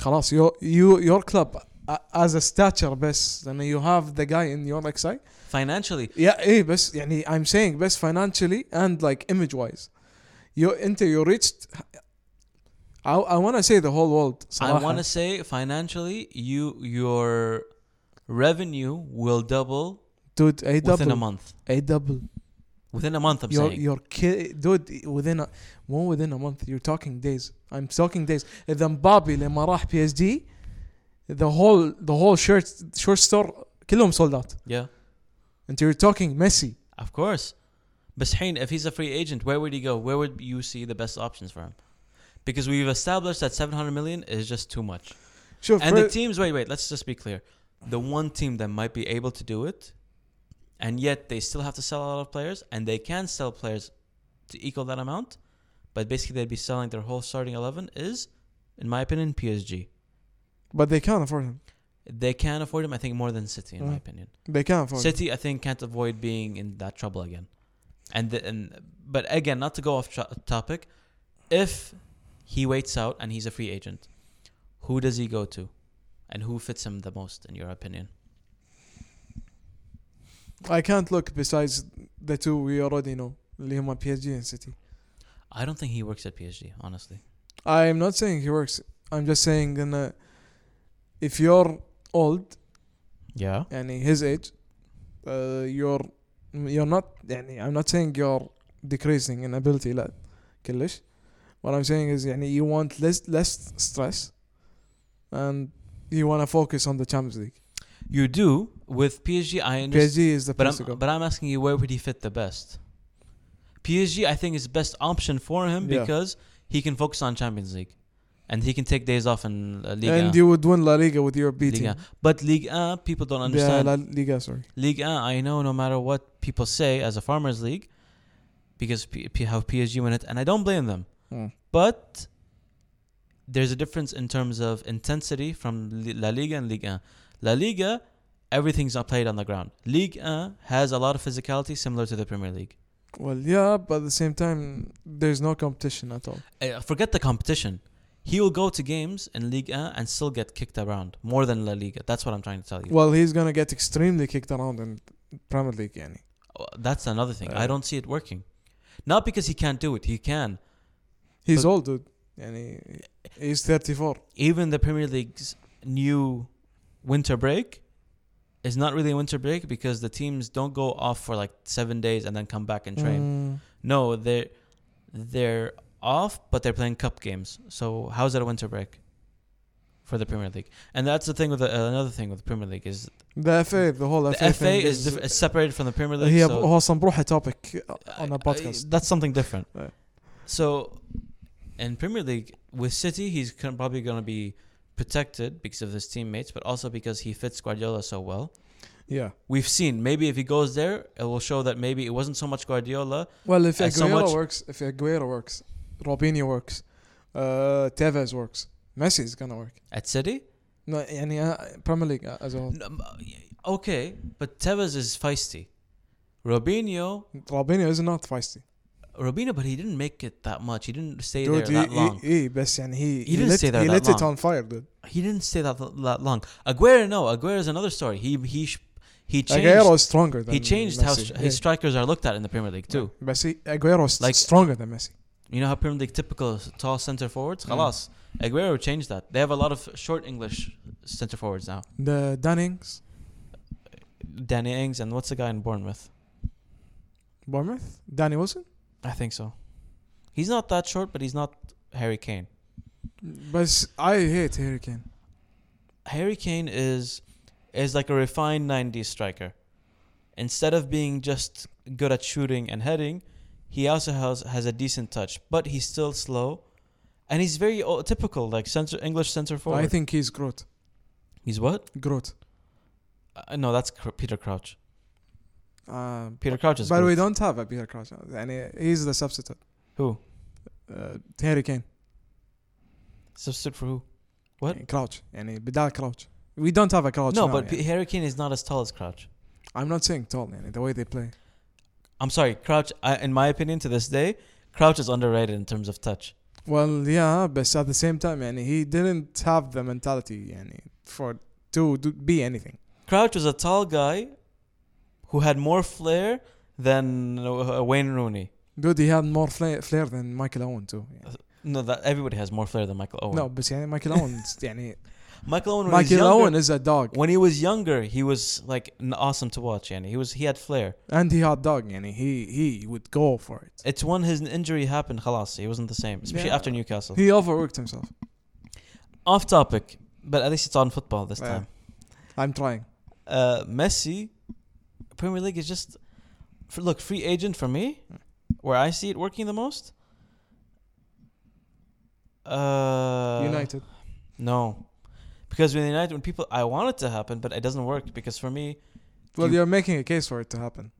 خلاص your you your club uh, as a stature بس then you have the guy in your like side. financially, Yeah, ايه بس يعني I'm saying بس financially and like image wise. You انت you reached I, I want to say the whole world I صراحة. want to say financially, you your revenue will double dude a double within a month. a double Within a month, I'm your saying. your kid dude within a more within a month you're talking days I'm talking days اذا مبابي لما راح بي اس جي the whole the whole shirt shirt store كلهم sold out yeah, and you're talking Messi of course. But حين, if he's a free agent, where would he go? Where would you see the best options for him? because we've established that 700 million is just too much. Sure, and the teams, wait, wait, let's just be clear. The one team that might be able to do it, and yet they still have to sell a lot of players, and they can sell players to equal that amount, but basically they'd be selling their whole starting 11 is, in my opinion, PSG. But they can't afford him. They can't afford him, I think, more than City, in my mm-hmm. opinion. They can't afford City, him. I think, can't avoid being in that trouble again. And, the, and but again, not to go off tra- topic, if he waits out and he's a free agent, who does he go to, and who fits him the most, in your opinion? I can't look besides the two we already know اللي هما PSG and City I don't think he works at PSG, honestly. I'm not saying he works I'm just saying in a, if you're old Yeah. يعني his age uh, you're you're not يعني I'm not saying you're decreasing in ability لا كلش what I'm saying is يعني you want less less stress and you want to focus on the Champions League You do with PSG. I understand, PSG is the but place to I'm go but I'm asking you where would he fit the best? PSG, I think, is the best option for him Yeah. because he can focus on Champions League, and he can take days off in uh, Liga. and you would win La Liga with your B team Liga. But Ligue 1, people don't yeah, understand. La Liga sorry Ligue 1, I know no matter what people say as a farmers league, because P- P- how PSG win it, and I don't blame them. Hmm. But there's a difference in terms of intensity from La Liga and Ligue 1. La Liga, everything's not played on the ground. Ligue 1 has a lot of physicality similar to the Premier League. Well, yeah, but at the same time, there's no competition at all. Uh, forget the competition. He will go to games in Ligue 1 and still get kicked around more than La Liga. That's what I'm trying to tell you. Well, he's going to get extremely kicked around in Premier League. That's another thing. Uh, I don't see it working. Not because he can't do it. He can. he's But- old dude يعني he's 34 even the Premier League's new winter break is not really a winter break because the teams don't go off for like seven days and then come back and train. Mm. No, they're they're off, but they're playing cup games. So how's that a winter break for the Premier League? And that's the thing with the, uh, another thing with the Premier League is The FA the whole the FA, FA thing is, diff- is separated from the Premier League. هي so هو اصلا بروحه topic on a I- podcast I- that's something different. Right. So, in Premier League with City, he's probably going to be protected because of his teammates, but also because he fits Guardiola so well. Yeah, we've seen. Maybe if he goes there, it will show that maybe it wasn't so much Guardiola. Well, if uh, Aguero so much, works, if Aguero works, Robinho works, uh, Tevez works, Messi is gonna work at City. No, any uh, Premier League uh, as a whole. Okay, but Tevez is feisty. Robinho. Robinho is not feisty. Robinho, but he didn't make it that much. He didn't stay dude, there that long. He, بس he, he, didn't lit, stay there he that lit long. it on fire, dude. He didn't stay that that long. Aguero, no, Aguero is another story. He he he changed. Aguero is stronger. Than he changed Messi. how yeah. his strikers are looked at in the Premier League too. Yeah. But Aguero is like, stronger than Messi. You know how Premier League typical tall center forwards? Mm. Yeah. Halas. Aguero changed that. They have a lot of short English center forwards now. The Dunnings. Danny Ings and what's the guy in Bournemouth? Bournemouth? Danny Wilson? I think so. He's not that short, but he's not Harry Kane. But I hate Harry Kane. Harry Kane is is like a refined 90s striker. Instead of being just good at shooting and heading, he also has has a decent touch, but he's still slow, and he's very o- typical like center English center forward. I think he's Groot. he's what? Groot. Uh, no, that's Peter Crouch. Uh, Peter Crouch is. but we good. don't have a Peter Crouch. And he's the substitute. Who Uh, Harry Kane. substitute for who? What? يعني Crouch. يعني بدال Crouch. We don't have a Crouch. no, now, but يعني. P- Harry Kane is not as tall as Crouch. I'm not saying tall. يعني, the way they play. I'm sorry, Crouch. I, in my opinion, to this day, Crouch is underrated in terms of touch. Well, yeah, but at the same time, يعني, he didn't have the mentality يعني, for to do, be anything. Crouch was a tall guy who had more flair than uh, Wayne Rooney. Dude, he had more flair, flair than Michael Owen too. يعني. No, that everybody has more flair than Michael Owen. No, بس يعني Michael Owen يعني Michael Owen. When he was Michael younger, Owen is a dog when he was younger, he was like n- awesome to watch. And he was he had flair. and he had dog يعني he he would go for it. It's when his injury happened. Khalas, he wasn't the same, especially Yeah. after Newcastle. He overworked himself. Off topic, but at least it's on football this Yeah. time. I'm trying. Uh, Messi, Premier League is just for, look free agent for me, where I see it working the most. Uh, United. No, because with United, when people I want it to happen, but it doesn't work because for me, Well, you- you're making a case for it to happen.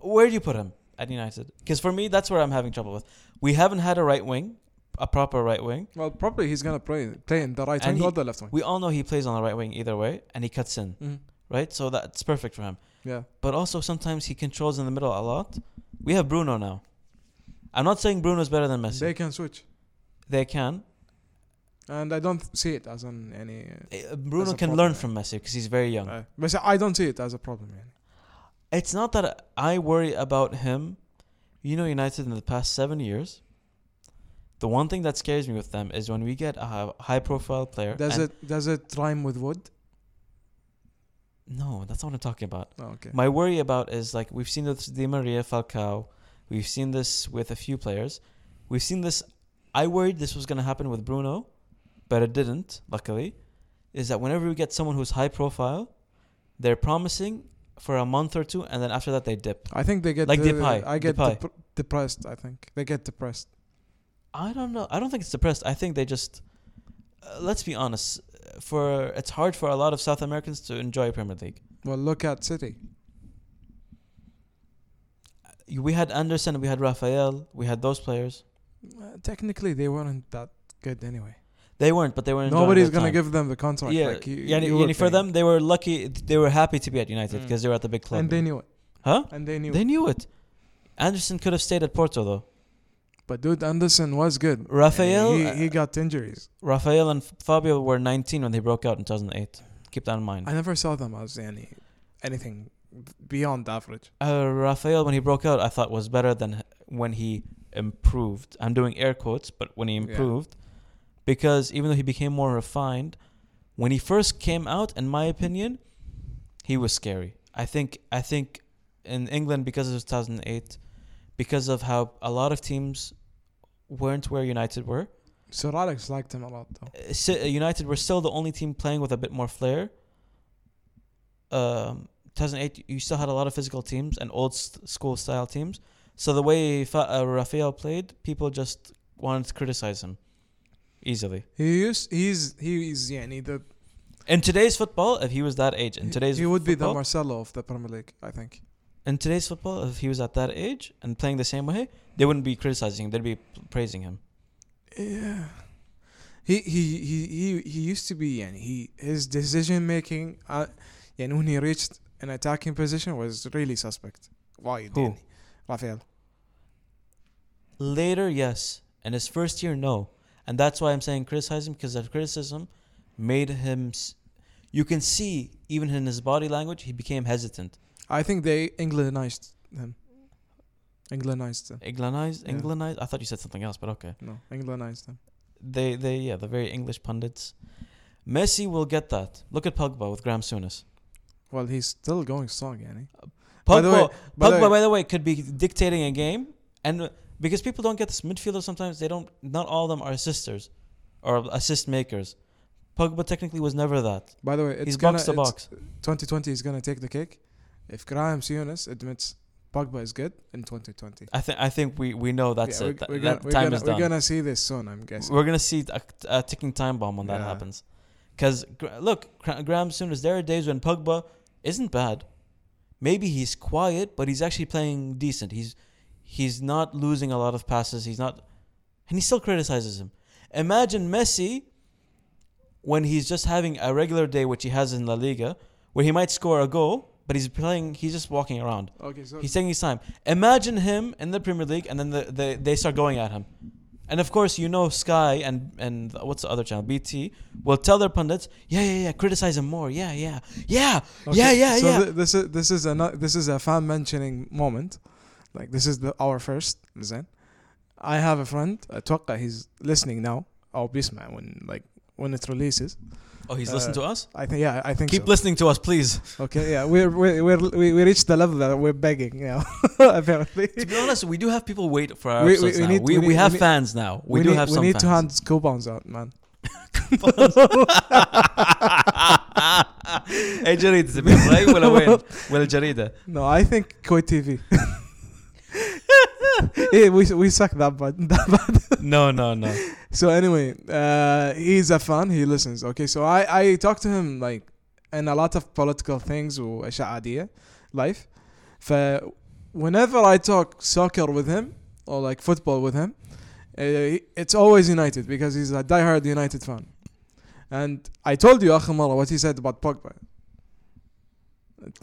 where do you put him at United? Because for me, that's where I'm having trouble with. We haven't had a right wing, a proper right wing. Well, probably he's gonna play play in the right And wing he- or the left wing. We all know he plays on the right wing either way, and he cuts in, Mhm. right? So that's perfect for him. Yeah. But also sometimes he controls in the middle a lot. We have Bruno now. I'm not saying Bruno's better than Messi. They can switch. They can. And I don't see it as an any. Uh, uh Bruno can problem, learn from Messi because he's very young. Uh, but I don't see it as a problem. It's not that I worry about him. You know, United in the past seven years. The one thing that scares me with them is when we get a high-profile player. Does it does it rhyme with wood? No, that's not what I'm talking about. Oh, okay. My worry about is like we've seen this Di Maria, Falcao. We've seen this with a few players. We've seen this. I worried this was going to happen with Bruno, but it didn't. Luckily, is that whenever we get someone who's high profile, they're promising for a month or two, and then after that they dip. I think they get Like uh, Depay, I get Depay. dep- depressed. I think they get depressed. I don't know. I don't think it's depressed. I think they just. Uh, let's be honest. For it's hard for a lot of South Americans to enjoy Premier League. Well, look at City. We had Anderson, we had Rafael, we had those players. Uh, technically, they weren't that good anyway. They weren't, but they were. enjoying Nobody's gonna time. give them the contract. Yeah, like you, yeah. you were yani for them, they were lucky. They were happy to be at United Mm. because they were at the big club. and they knew it. huh? And they knew. They it. knew it. Anderson could have stayed at Porto though. But dude, Anderson was good. Rafael, he, he got injuries. Rafael and Fabio were 19 when they broke out in 2008. Keep that in mind. I never saw them as any anything beyond average. Uh, Rafael, when he broke out, I thought was better than when he improved. I'm doing air quotes, but when he Yeah. improved, because even though he became more refined, when he first came out, in my opinion, he was scary. I think I think in England because of 2008, because of how a lot of teams weren't where United were. So Alex liked him a lot, though. Uh, uh, United were still the only team playing with a bit more flair. Um, 2008, you still had a lot of physical teams and old school style teams. So the way uh, Rafael played, people just wanted to criticize him easily. He used, he's he's yeah, the in today's football, if he was that age, in today's he would football, be the Marcelo of the Premier League, I think in today's football, if he was at that age and playing the same way, they wouldn't be criticizing him; they'd be praising him. Yeah, he he he he, he used to be, and he his decision making, uh, and when he reached an attacking position, was really suspect. Why? Who? Rafael. Later, yes, and his first year, no, and that's why I'm saying criticize him because that criticism made him. S- you can see even in his body language, he became hesitant I think they Englandized them. Englandized them. Englandized, yeah. Englandized. I thought you said something else, but okay. No, Englandized them. They, they, yeah, the very English pundits. Messi will get that. Look at Pogba with Graham Souness. Well, he's still going strong, Annie. Pogba, by the way, by Pogba, the way, by the way, could be dictating a game, and uh, because people don't get this midfielder sometimes, they don't. Not all of them are assisters or assist makers. Pogba technically was never that. By the way, it's he's gonna, box to box. 2020 is gonna take the cake if Graham Souness admits Pogba is good in 2020 I think I think we we know that's Yeah, it. That, we're, that gonna, we're, time gonna, is we're gonna see this soon I'm guessing We're gonna see a, a ticking time bomb when that happens. Because look, Gra- Graham Souness, there are days when Pogba isn't bad. Maybe he's quiet, but he's actually playing decent. He's he's not losing a lot of passes. He's not, and he still criticizes him. Imagine Messi when he's just having a regular day, which he has in La Liga, where he might score a goal, but he's playing. He's just walking around. okay so He's taking his time. Imagine him in the Premier League, and then the, the, they start going at him. And of course, you know Sky and and what's the other channel? BT will tell their pundits, yeah, yeah, yeah, criticize him more, yeah, yeah, yeah, Okay, yeah, yeah, so yeah. th- this is this is a this is a fan mentioning moment like this is the our first زين I have a friend أتوقع he's listening now أو بيسمع when like when it releases oh, he's uh, listening to us. I think yeah I think Keep so. listening to us, please. okay yeah we're, we're, we're we we reached the level that we're begging now apparently to be honest, we do have people wait for our We- we- episodes we now. need- we, we we, need- have we need- fans now. We, do need, have we some need fans. to hand coupons out man اي جريدة تبي الرأي ولا وين؟ ولا الجريدة؟ no I think Kuwait TV yeah we we suck that bad that bad No, no, no. So anyway, uh, he's a fan. He listens. Okay, so I I talk to him like in a lot of political things وأشياء عادية life. ف whenever I talk soccer with him or like football with him, uh, it's always United because he's a diehard United fan. And I told you آخر مرة what he said about Pogba.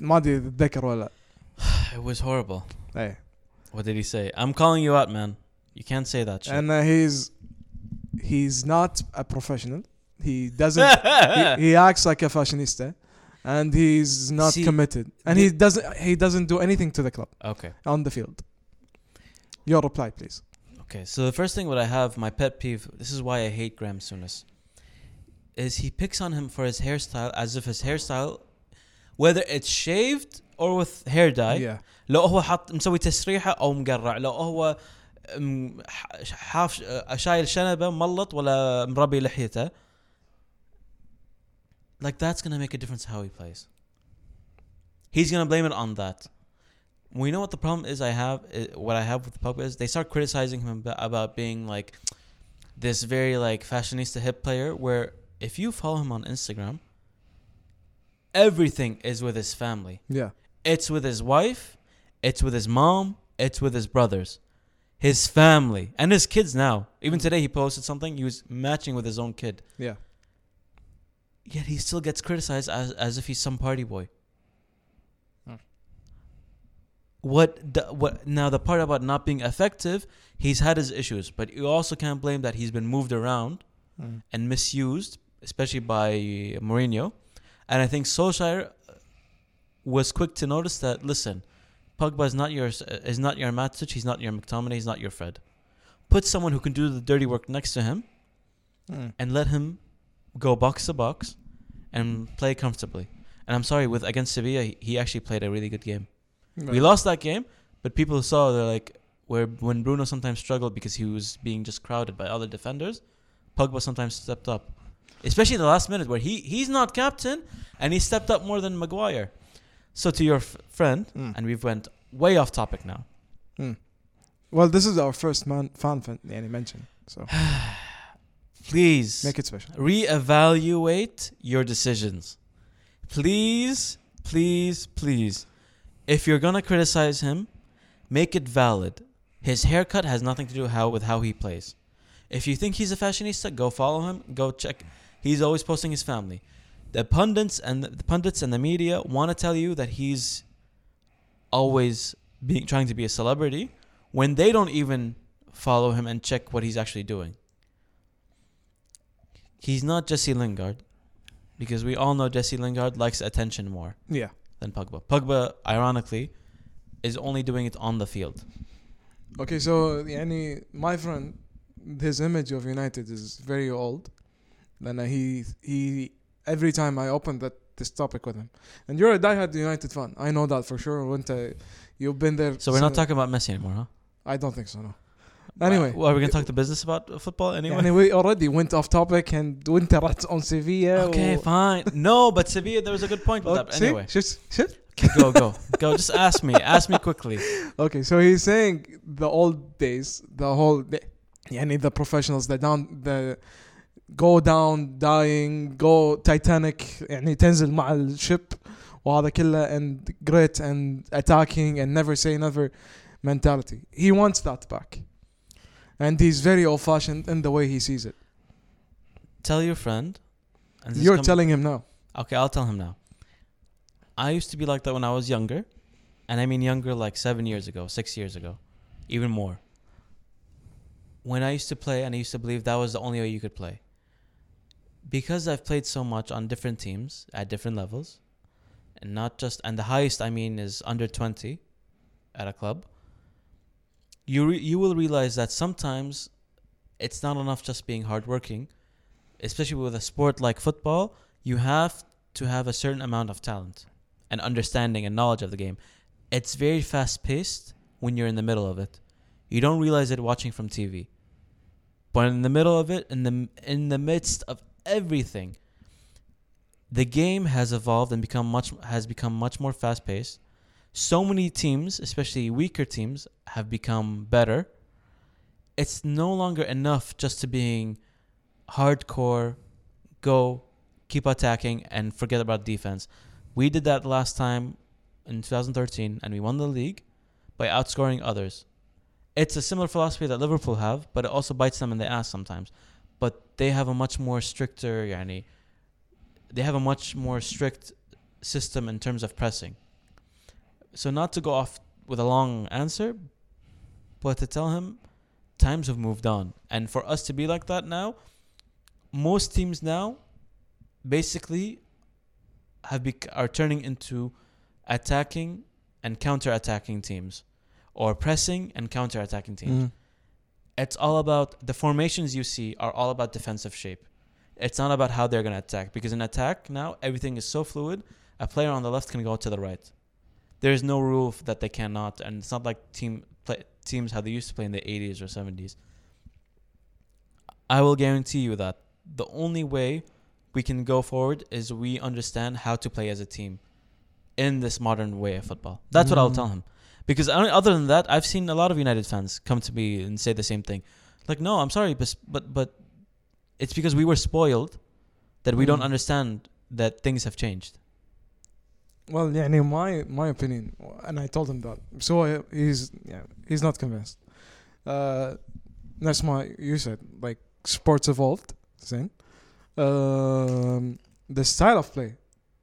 ما أدري تتذكر ولا لا. It was horrible. إيه. What did he say? I'm calling you out, man. You can't say that shit. And uh, he's he's not a professional. He doesn't he, he acts like a fashionista and he's not See, committed and he doesn't he doesn't do anything to the club okay. on the field your reply please Okay, so the first thing what I have, my pet peeve, this is why I hate Graham Souness, is he picks on him for his hairstyle as if his hairstyle, whether it's shaved or with hair dye, yeah لو هو حط مسوي تسريحة أو مقرع، لو هو م- ح- حاف شايل شنبة ملط ولا مربي لحيته, like that's gonna make a difference how he plays. He's gonna blame it on that. We know what the problem is. I have i- what I have with Pogba is they start criticizing him ab- about being like this very like fashionista hip player. Where if you follow him on Instagram, everything is with his family. yeah It's with his wife, it's with his mom, it's with his brothers, his family, and his kids now. Even today, he posted something. He was matching with his own kid. yeah Yet he still gets criticized as as if he's some party boy. Hmm. What the, what now the part about not being effective, he's had his issues, but you also can't blame that he's been moved around Mm. and misused, especially by Mourinho. And I think Solskjaer was quick to notice that listen, Pogba is not your is not your Matic, he's not your McTominay, he's not your Fred. Put someone who can do the dirty work next to him Mm. and let him go box to box and play comfortably. And I'm sorry, with against Sevilla, he, actually played a really good game. We lost that game, but people saw they're like where when Bruno sometimes struggled because he was being just crowded by other defenders, Pogba sometimes stepped up. Especially the last minute where he he's not captain and he stepped up more than Maguire. So to your f- friend, mm. and we've went way off topic now. Mm. Well, this is our first man- fan fan any mention. So please make it special. Reevaluate your decisions. Please, please, please. If you're gonna criticize him, make it valid. His haircut has nothing to do how with how he plays. If you think he's a fashionista, go follow him. Go check. He's always posting his family the pundits and the pundits and the media want to tell you that he's always being trying to be a celebrity when they don't even follow him and check what he's actually doing. He's not Jesse Lingard because we all know Jesse Lingard likes attention more. Yeah. Than Pogba. Pogba, ironically, is only doing it on the field. Okay, so my friend, his image of United is very old. And he he every time I open that this topic with him. And you're a diehard United fan. I know that for sure. Winter, you've been there. So we're not talking about Messi anymore, huh? I don't think so. No. Anyway, well, are we gonna talk to business about uh, football anyway? We already went off topic and went on Sevilla. Okay, oh. fine. No, but Sevilla, there was a good point with oh, that. Anyway, shit, shit. Okay, go, go, go. Just ask me. Ask me quickly. Okay, so he's saying the old days, the whole, the, yani the professionals, the down, the go down, dying, go Titanic, يعني تنزل مع الشip وهذا كله and grit and attacking and never say never mentality. He wants that back. And he's very old fashioned in the way he sees it. Tell your friend. And this You're come- telling him now. Okay, I'll tell him now. I used to be like that when I was younger, and I mean younger, like seven years ago, six years ago, even more. When I used to play, and I used to believe that was the only way you could play. Because I've played so much on different teams at different levels, and not just, and the highest I mean is under 20 at a club, you, re- you will realize that sometimes it's not enough just being hardworking, especially with a sport like football, you have to have a certain amount of talent and understanding and knowledge of the game. It's very fast paced when you're in the middle of it. You don't realize it watching from TV. But in the middle of it, in the in the midst of everything, the game has evolved and become much has become much more fast paced. So many teams, especially weaker teams, have become better. It's no longer enough just to being hardcore, go, keep attacking, and forget about defense. We did that last time in 2013, and we won the league by outscoring others. It's a similar philosophy that Liverpool have, but it also bites them in the ass sometimes. But they have a much more stricter, they have a much more strict system in terms of pressing. So not to go off with a long answer, but to tell him times have moved on, and for us to be like that now, most teams now basically have bec- are turning into attacking and counter-attacking teams or pressing and counter-attacking teams. Mm. It's all about the formations you see are all about defensive shape. It's not about how they're going to attack because in attack now everything is so fluid. A player on the left can go to the right. There's no rule that they cannot, and it's not like team play, teams how they used to play in the 80s or 70s. I will guarantee you that the only way we can go forward is we understand how to play as a team in this modern way of football. That's what I'll Mm. tell him. Because other than that, I've seen a lot of United fans come to me and say the same thing. Like, no, I'm sorry, but but, but it's because we were spoiled that we mm. don't understand that things have changed. Well, yeah, in my my opinion, and I told him that. So he's yeah, he's not convinced. Uh, that's my you said like sports evolved, same. Um, the style of play,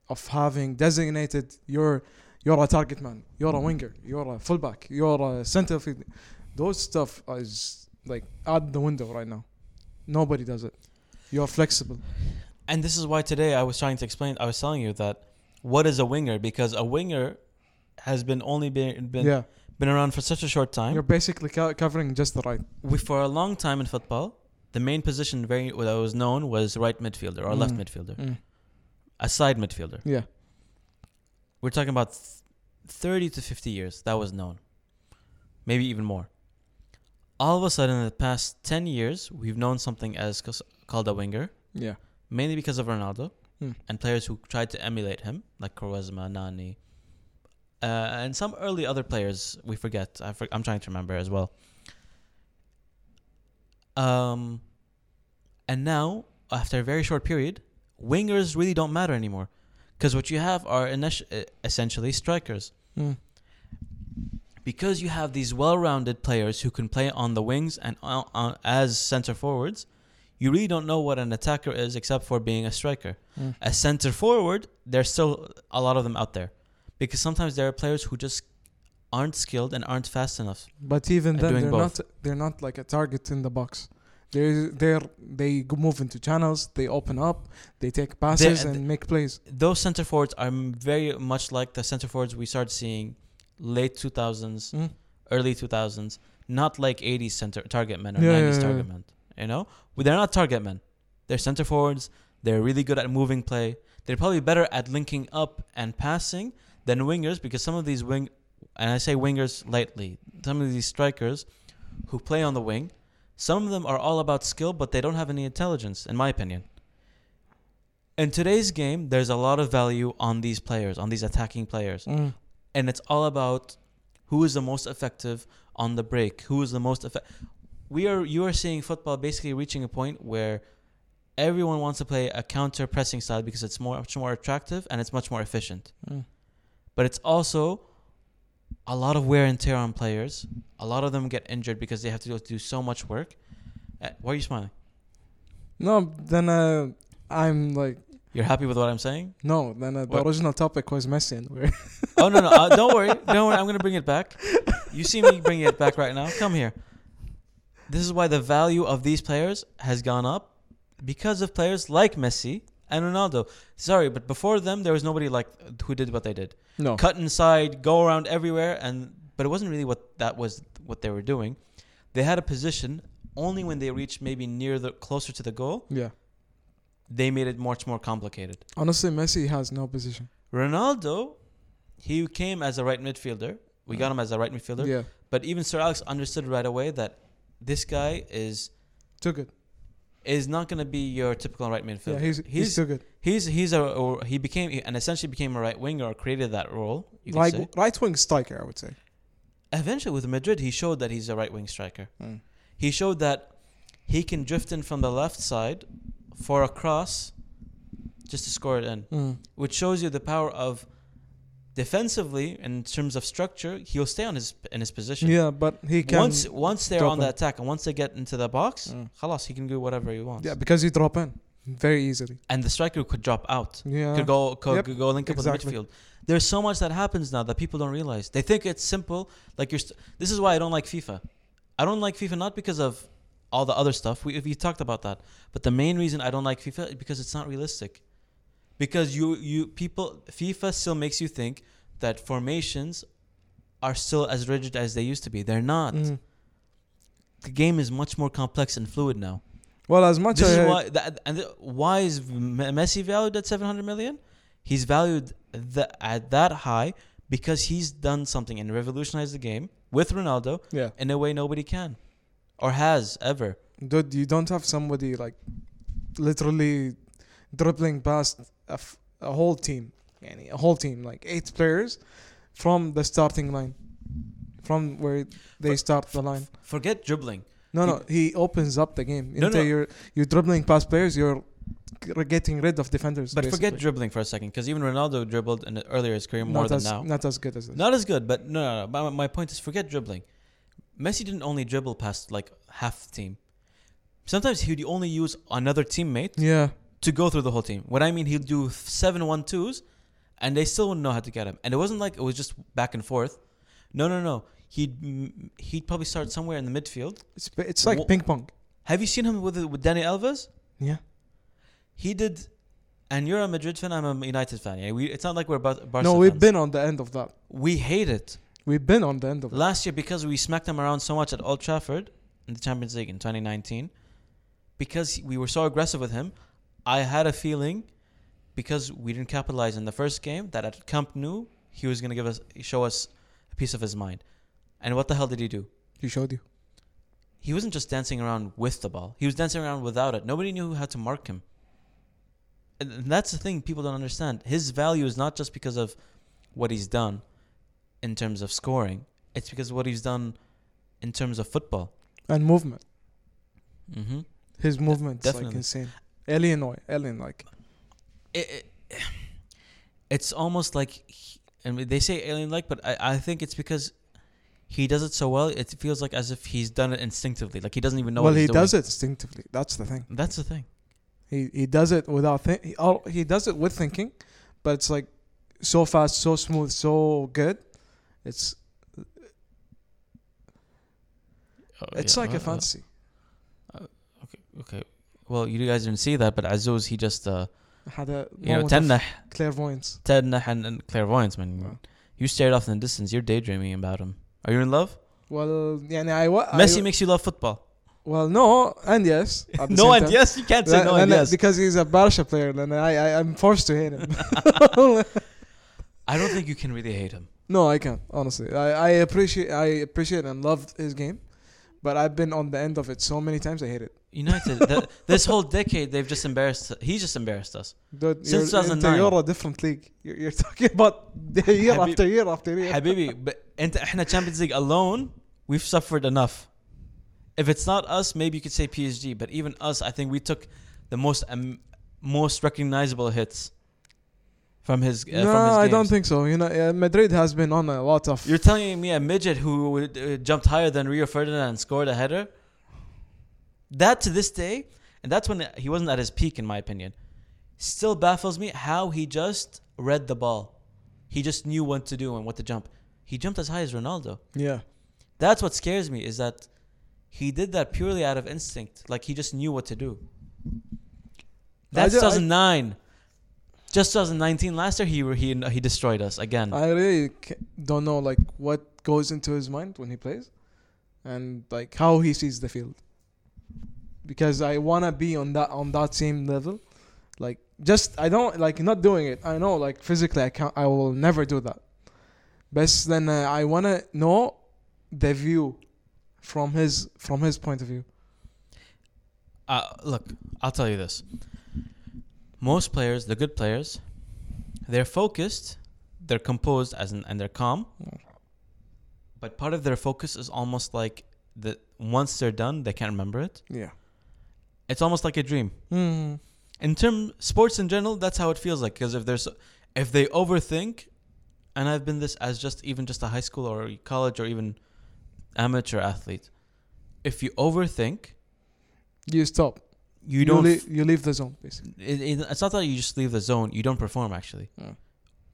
of having designated your you're a target man, you're a winger, you're a fullback, you're a center field. Those stuff is like out the window right now. Nobody does it. You're flexible. And this is why today I was trying to explain. I was telling you that what is a winger because a winger has been only been been, yeah, been around for such a short time. you're basically co- covering just the right. we for a long time in football, the main position very that was known was right midfielder or left Mm. midfielder, Mm. a side midfielder. Yeah. We're talking about 30 to 50 years that was known. Maybe even more. All of a sudden in the past 10 years, we've known something as called a winger, Yeah. mainly because of Ronaldo Hmm. and players who tried to emulate him like Quaresma, Nani, uh, and some early other players we forget. I for- I'm trying to remember as well. Um, and now after a very short period, wingers really don't matter anymore, because what you have are init- uh, essentially strikers. Mm. because you have these well-rounded players who can play on the wings and on, on, as center forwards, you really don't know what an attacker is except for being a striker. Mm. A center forward, there's still a lot of them out there, because sometimes there are players who just aren't skilled and aren't fast enough. But even then, they're both. not they're not like a target in the box. They're they're they move into channels. They open up. They take passes They- and make plays. Those center forwards are very much like the center forwards we started seeing late 2000s, Mm. early 2000s, not like 80s center target men or Yeah, 90s yeah, yeah. target men. You know, well, they're not target men. They're center forwards. They're really good at moving play. They're probably better at linking up and passing than wingers because some of these wing, and I say wingers lightly, some of these strikers who play on the wing, some of them are all about skill, but they don't have any intelligence, in my opinion. In today's game, there's a lot of value on these players, on these attacking players Mm. and it's all about who is the most effective on the break who is the most effective we are you are seeing football basically reaching a point where everyone wants to play a counter pressing style because it's more much more attractive and it's much more efficient Mm. but it's also a lot of wear and tear on players. A lot of them get injured because they have to do so much work. Uh, why are you smiling? No, then uh, I'm like you're happy with what i'm saying? no. Then uh, the What? original topic was Messi, and we're oh no no uh, don't worry don't worry i'm gonna bring it back. You see me bringing it back right now. Come here. This is why the value of these players has gone up because of players like messi and ronaldo sorry but before them there was nobody like who did what they did no. cut inside go around everywhere and but it wasn't really what that was what they were doing they had a position only when they reached maybe near the closer to the goal Yeah. they made it much more complicated Honestly, Messi has no position. ronaldo he came as a right midfielder we got him as a right midfielder Yeah. But even Sir Alex understood right away that this guy is Too good. Is not going to be your typical right midfielder. Yeah, he's, he's too good. he's he's a or he became and essentially became a right winger or created that role. Right say. right wing striker, I would say. Eventually, with Madrid, he showed that he's a right wing striker. Mm. He showed that he can drift in from the left side for a cross, just to score it in, Mm. which shows you the power of defensively in terms of structure. He'll stay on his in his position. Yeah, but he can. once once they're drop on the in. attack and once they get into the box, Mm. خلاص, he can do whatever he wants. yeah, because he drop in very easily. And the striker could drop out. Yeah. Could go could, Yep, could go link up exactly. with the midfield. There's so much that happens now that people don't realize. They think it's simple. Like you're. St- this is why I don't like FIFA. I don't like FIFA not because of all the other stuff. We we talked about that. But the main reason I don't like FIFA is because it's not realistic. because you you people FIFA still makes you think that formations are still as rigid as they used to be. They're not. Mm. The game is much more complex and fluid now. Well, as much This as is why that, and th- why is Messi valued at 700 million? He's valued the, at that high because he's done something and revolutionized the game with Ronaldo yeah, in a way nobody can or has ever. dude, you don't have somebody like literally dribbling past a, f- a whole team, yani a whole team, like eight players from the starting line, from where they start the line. Forget dribbling. No, no, he opens up the game. No, no. You're, you're dribbling past players, you're getting rid of defenders. But forget dribbling for a second because even Ronaldo dribbled in earlier his career more not than as, now. Not as good as this. Not as good, but no, no, no. My, my point is forget dribbling. Messi didn't only dribble past like half the team. Sometimes he'd only use another teammate yeah, to go through the whole team. What I mean, he'd do seven one twos, and they still wouldn't know how to get him. And it wasn't like it was just back and forth. No, no, no. He'd mm, he'd probably start somewhere in the midfield. it's it's like Wha- ping pong. Have you seen him with with Dani Alves? Yeah, He did. And you're a Madrid fan. I'm a United fan. Yeah, we, it's not like we're Bar- Barca no, we've fans. been on the end of that. We hate it. We've been on the end of it. Last year, because we smacked them around so much at Old Trafford in the Champions League in 2019, because we were so aggressive with him, I had a feeling because we didn't capitalize in the first game that at Camp Nou he was going to give us show us a piece of his mind. And what the hell did he do? He showed you. He wasn't just dancing around with the ball. He was dancing around without it. Nobody knew how to mark him. And that's the thing people don't understand. His value is not just because of what he's done in terms of scoring. It's because of what he's done in terms of football. And movement. Mm-hmm. His movement's like definitely. insane. Alien like. It, it, it's almost like, he, I mean, they say alien-like, but I, I think it's because he does it so well. It feels like as if he's done it instinctively. Like he doesn't even know. well, he doing. does it instinctively. That's the thing. That's the thing. He he does it without think. He, oh, he does it with thinking, but it's like so fast, so smooth, so good. It's Oh, it's yeah, like uh, a fantasy. Okay, okay Well, you guys didn't see that, but Azuz he just uh had a you know moment of تنح clairvoyance. تنح and, and clairvoyance man. Wow. You stared off in the distance. You're daydreaming about him. Are you in love? Well, يعني I, wa- I Messi makes you love football. well no and yes. at the no same and time. yes, you can't say Then- no and then yes. because he's a Barsha player. Then I, I I'm forced to hate him. I don't think you can really hate him. no, I can't honestly. I, I appreciate I appreciate and loved his game, but I've been on the end of it so many times. I hate it. United, th- this whole decade, they've just embarrassed. He's just embarrassed us. Dude, Since you're, 2009. You're a different league. You're, you're talking about year Habib- after year after year. Habibi, but انت احنا Champions League alone, we've suffered enough. If it's not us, maybe you could say PSG, but even us, I think we took the most um, most recognizable hits from his. Uh, no, from his I don't think so. You know, uh, Madrid has been on a lot of. You're telling me a midget who uh, jumped higher than Rio Ferdinand and scored a header? That to this day, and that's when he wasn't at his peak, in my opinion. Still baffles me how he just read the ball. He just knew what to do and what to jump. He jumped as high as Ronaldo. yeah. That's what scares me is that he did that purely out of instinct. Like he just knew what to do. That's 2009. Just 2019. Last year he he he destroyed us again. I really don't know like what goes into his mind when he plays, and like how he sees the field. Because I wanna be on that on that same level, like just I don't like not doing it. I know like physically I can't. I will never do that. But then uh, I wanna know the view from his from his point of view. uh, look, I'll tell you this. Most players, the good players, they're focused, they're composed as in, and they're calm. But part of their focus is almost like that once they're done, they can't remember it. Yeah. It's almost like a dream. Mm. In term sports in general, that's how it feels like. Because if there's, if they overthink, and I've been this as just even just a high school or college or even amateur athlete, if you overthink, You stop you, you don't. Li- you leave the zone, basically. It, it, it's not that you just leave the zone. You don't perform actually. Yeah.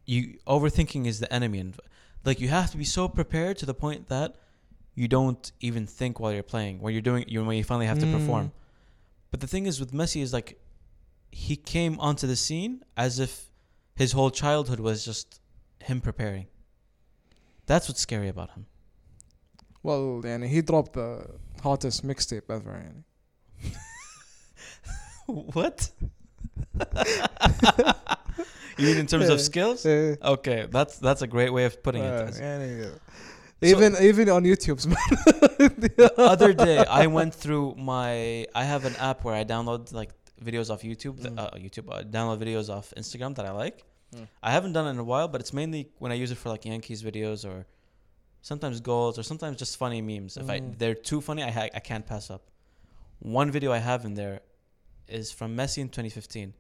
You overthinking is the enemy, and like you have to be so prepared to the point that you don't even think while you're playing. When you're doing, you when you finally have mm. to perform. But the thing is with Messi is like, he came onto the scene as if his whole childhood was just him preparing. That's what's scary about him. Well, he dropped the hottest mixtape ever. what? you mean in terms of skills? okay, that's that's a great way of putting it. Yeah, even so, even on YouTube's other day I went through my I have an app where I download like videos off YouTube, mm. uh, YouTube I download videos off Instagram that I like. Mm. I haven't done it in a while, but it's mainly when I use it for like Yankees videos or sometimes goals or sometimes just funny memes. If. I mm. they're too funny, I ha- I can't pass up. One video I have in there is from Messi in 2015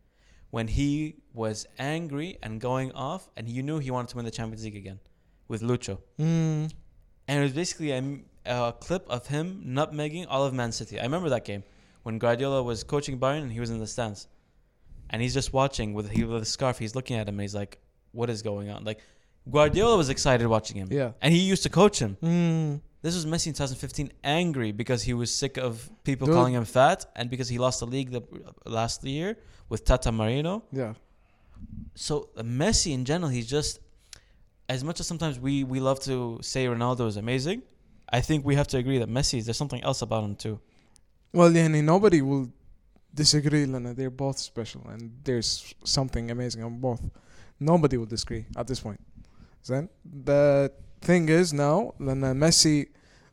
when he was angry and going off and you knew he wanted to win the Champions League again with Lucho. Mm. And it was basically a, a clip of him nutmegging all of Man City. I remember that game when Guardiola was coaching Bayern and he was in the stands. And he's just watching with he with a scarf. He's looking at him and he's like, "What is going on?" Like Guardiola was excited watching him, Yeah. and he used to coach him. Mm. This was Messi in 2015 angry because he was sick of people Dude. calling him fat and because he lost the league the, last year with Tata Martino. Yeah. So uh, Messi in general, he's just as much as sometimes we we love to say Ronaldo is amazing. I think we have to agree that Messi there's something else about him too. Well, yeah, nobody will disagree, Lena. They're both special, and there's something amazing on both. Nobody will disagree at this point. Then that thing is now لأن Messi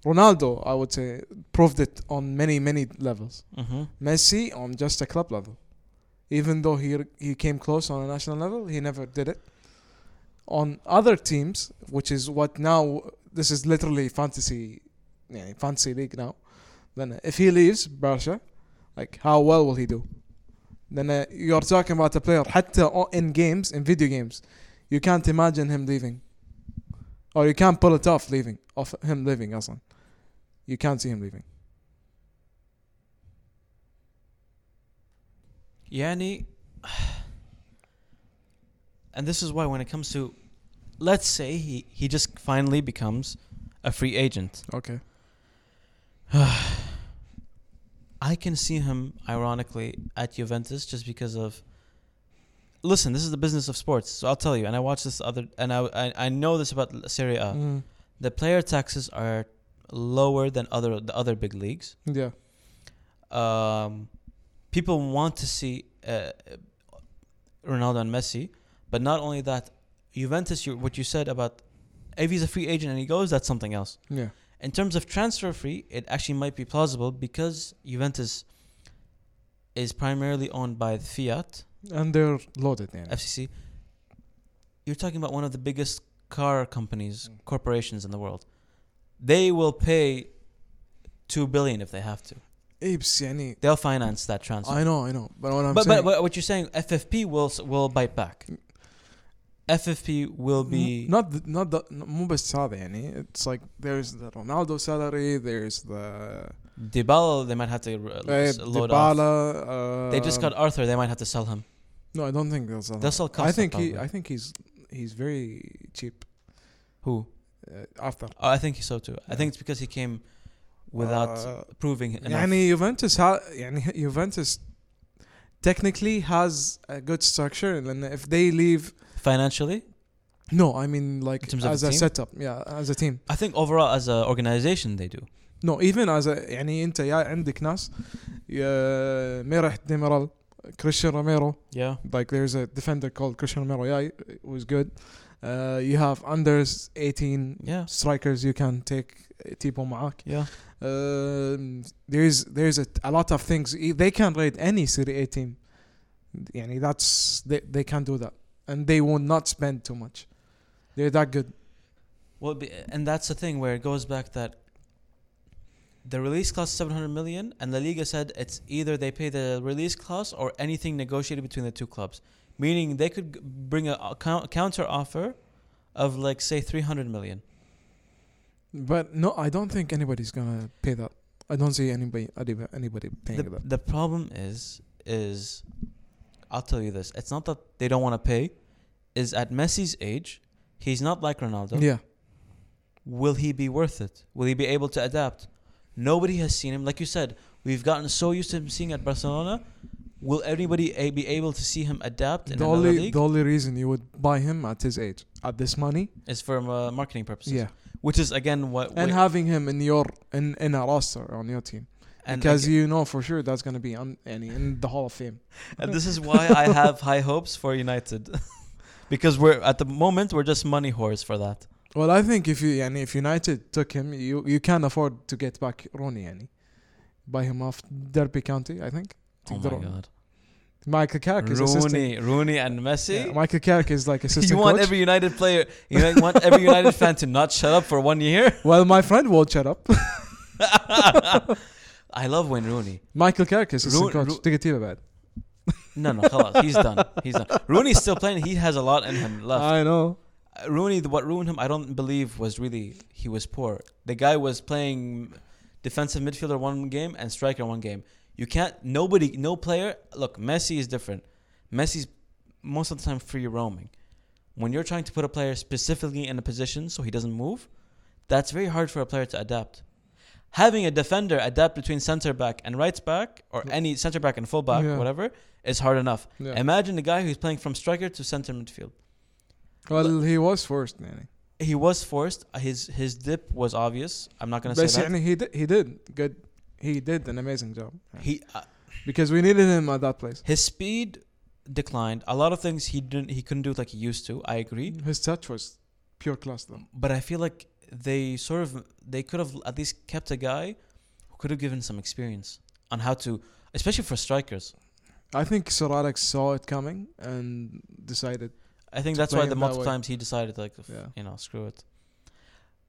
Ronaldo I would say proved it on many many levels. Mm-hmm. Messi on just a club level. Even though he he came close on a national level, he never did it. On other teams, which is what now this is literally fantasy, yeah, fantasy league now. Then if he leaves Barca, like how well will he do? Then uh, you're talking about a player حتى o- in games in video games, you can't imagine him leaving. or you can't pull it off leaving off him leaving اصلا you can't see him leaving Yani, and this is why when it comes to, let's say he, he just finally becomes a free agent. okay I can see him ironically at Juventus just because of. Listen, this is the business of sports, so I'll tell you. And I watch this other, and I I, I know this about Serie A. Mm. The player taxes are lower than other the other big leagues. yeah um, people want to see uh, Ronaldo and Messi, but not only that, Juventus. You, what you said about if he's a free agent and he goes, that's something else. yeah In terms of transfer free, it actually might be plausible because Juventus is primarily owned by Fiat and they're loaded يعني. FCC. You're talking about one of the biggest car companies, Mm. corporations in the world. They will pay two billion if they have to. إيه بس يعني They'll finance that transfer. I know I know but what I'm but, saying but but what you're saying, FFP will s- will bite back. FFP will be N- not the, not the مو بس هذا يعني it's like there's the Ronaldo salary there's the Dybala. They might have to uh, uh, s- load off. Dybala uh, They just got Arthur. They might have to sell him. No, I don't think that's. That's all. I think he. I think he's he's very cheap. Who? Uh, Arthur. Oh, I think so too. Yeah. I think it's because he came without uh, proving enough. يعني Juventus ha- يعني Juventus technically has a good structure and if they leave financially no I mean like as a team? setup yeah as a team I think overall as an organization they do no even as a يعني انت يا عندك ناس ميرح ديميرال Cristian Romero. Yeah. Like there's a defender called Cristian Romero. Yeah, it was good. Uh, you have under 18 yeah. strikers you can take uh, Tipo معك. Yeah. Um, there's there's a, a lot of things they can raid any Serie A team. يعني that's they, they can do that and they will not spend too much. They're that good. Well, and that's the thing where it goes back that the release clause is 700 million, and La Liga said it's either they pay the release clause or anything negotiated between the two clubs, meaning they could bring a, counter offer of like say 300 million. But no, I don't think anybody's gonna pay that. I don't see anybody anybody, anybody paying The, that. the problem is is I'll tell you this: it's not that they don't want to pay. Is at Messi's age, he's not like Ronaldo. Yeah. will he be worth it? Will he be able to adapt? Nobody has seen him. Like you said, we've gotten so used to him seeing at Barcelona. Will anybody a- be able to see him adapt in The another only league? the only reason you would buy him at his age at this money, is for uh, marketing purposes. yeah, Which is again what. and having him in your in in a roster on your team and because ag- you know for sure that's gonna be on any in the Hall of Fame. and this is why I have high hopes for United, because we're at the moment we're just money whores for that. Well, I think if you and if United took him, you you can afford to get back Rooney, yani. buy him off Derby County, I think. Oh my تقدرون. god, Michael Carrick is assistant. Rooney, Rooney, and Messi. Yeah, Michael Carrick is like assistant you want coach. every United player, you know, want every United fan to not shut up for one year. well, my friend won't shut up. I love Wayne Rooney. Michael Carrick is assistant Ro- coach. Ro- تقدر تجيبه بعد. No, no, خلاص, he's done. He's done. Rooney's still playing. He has a lot in him left. I know. Rooney, what ruined him, I don't believe was really he was poor. The guy was playing defensive midfielder one game and striker one game. You can't. Nobody, no player. Look, Messi is different. Messi's most of the time free roaming. When you're trying to put a player specifically in a position so he doesn't move, that's very hard for a player to adapt. Having a defender adapt between center back and right back, or any center back and full back, Yeah. whatever, is hard enough. Yeah. Imagine a guy who's playing from striker to center midfield Well, he was forced, يعني. He was forced. His his dip was obvious. I'm not gonna But say that. يعني he did, he did good. He did an amazing job He uh, because we needed him at that place. his speed declined. A lot of things he didn't. He couldn't do it like he used to. I agree. His touch was pure class, though. But I feel like they sort of they could have at least kept a guy who could have given some experience on how to, especially for strikers. I think Sir Alex saw it coming and decided. I think that's why the that multiple times he decided like, f- Yeah. you know, screw it.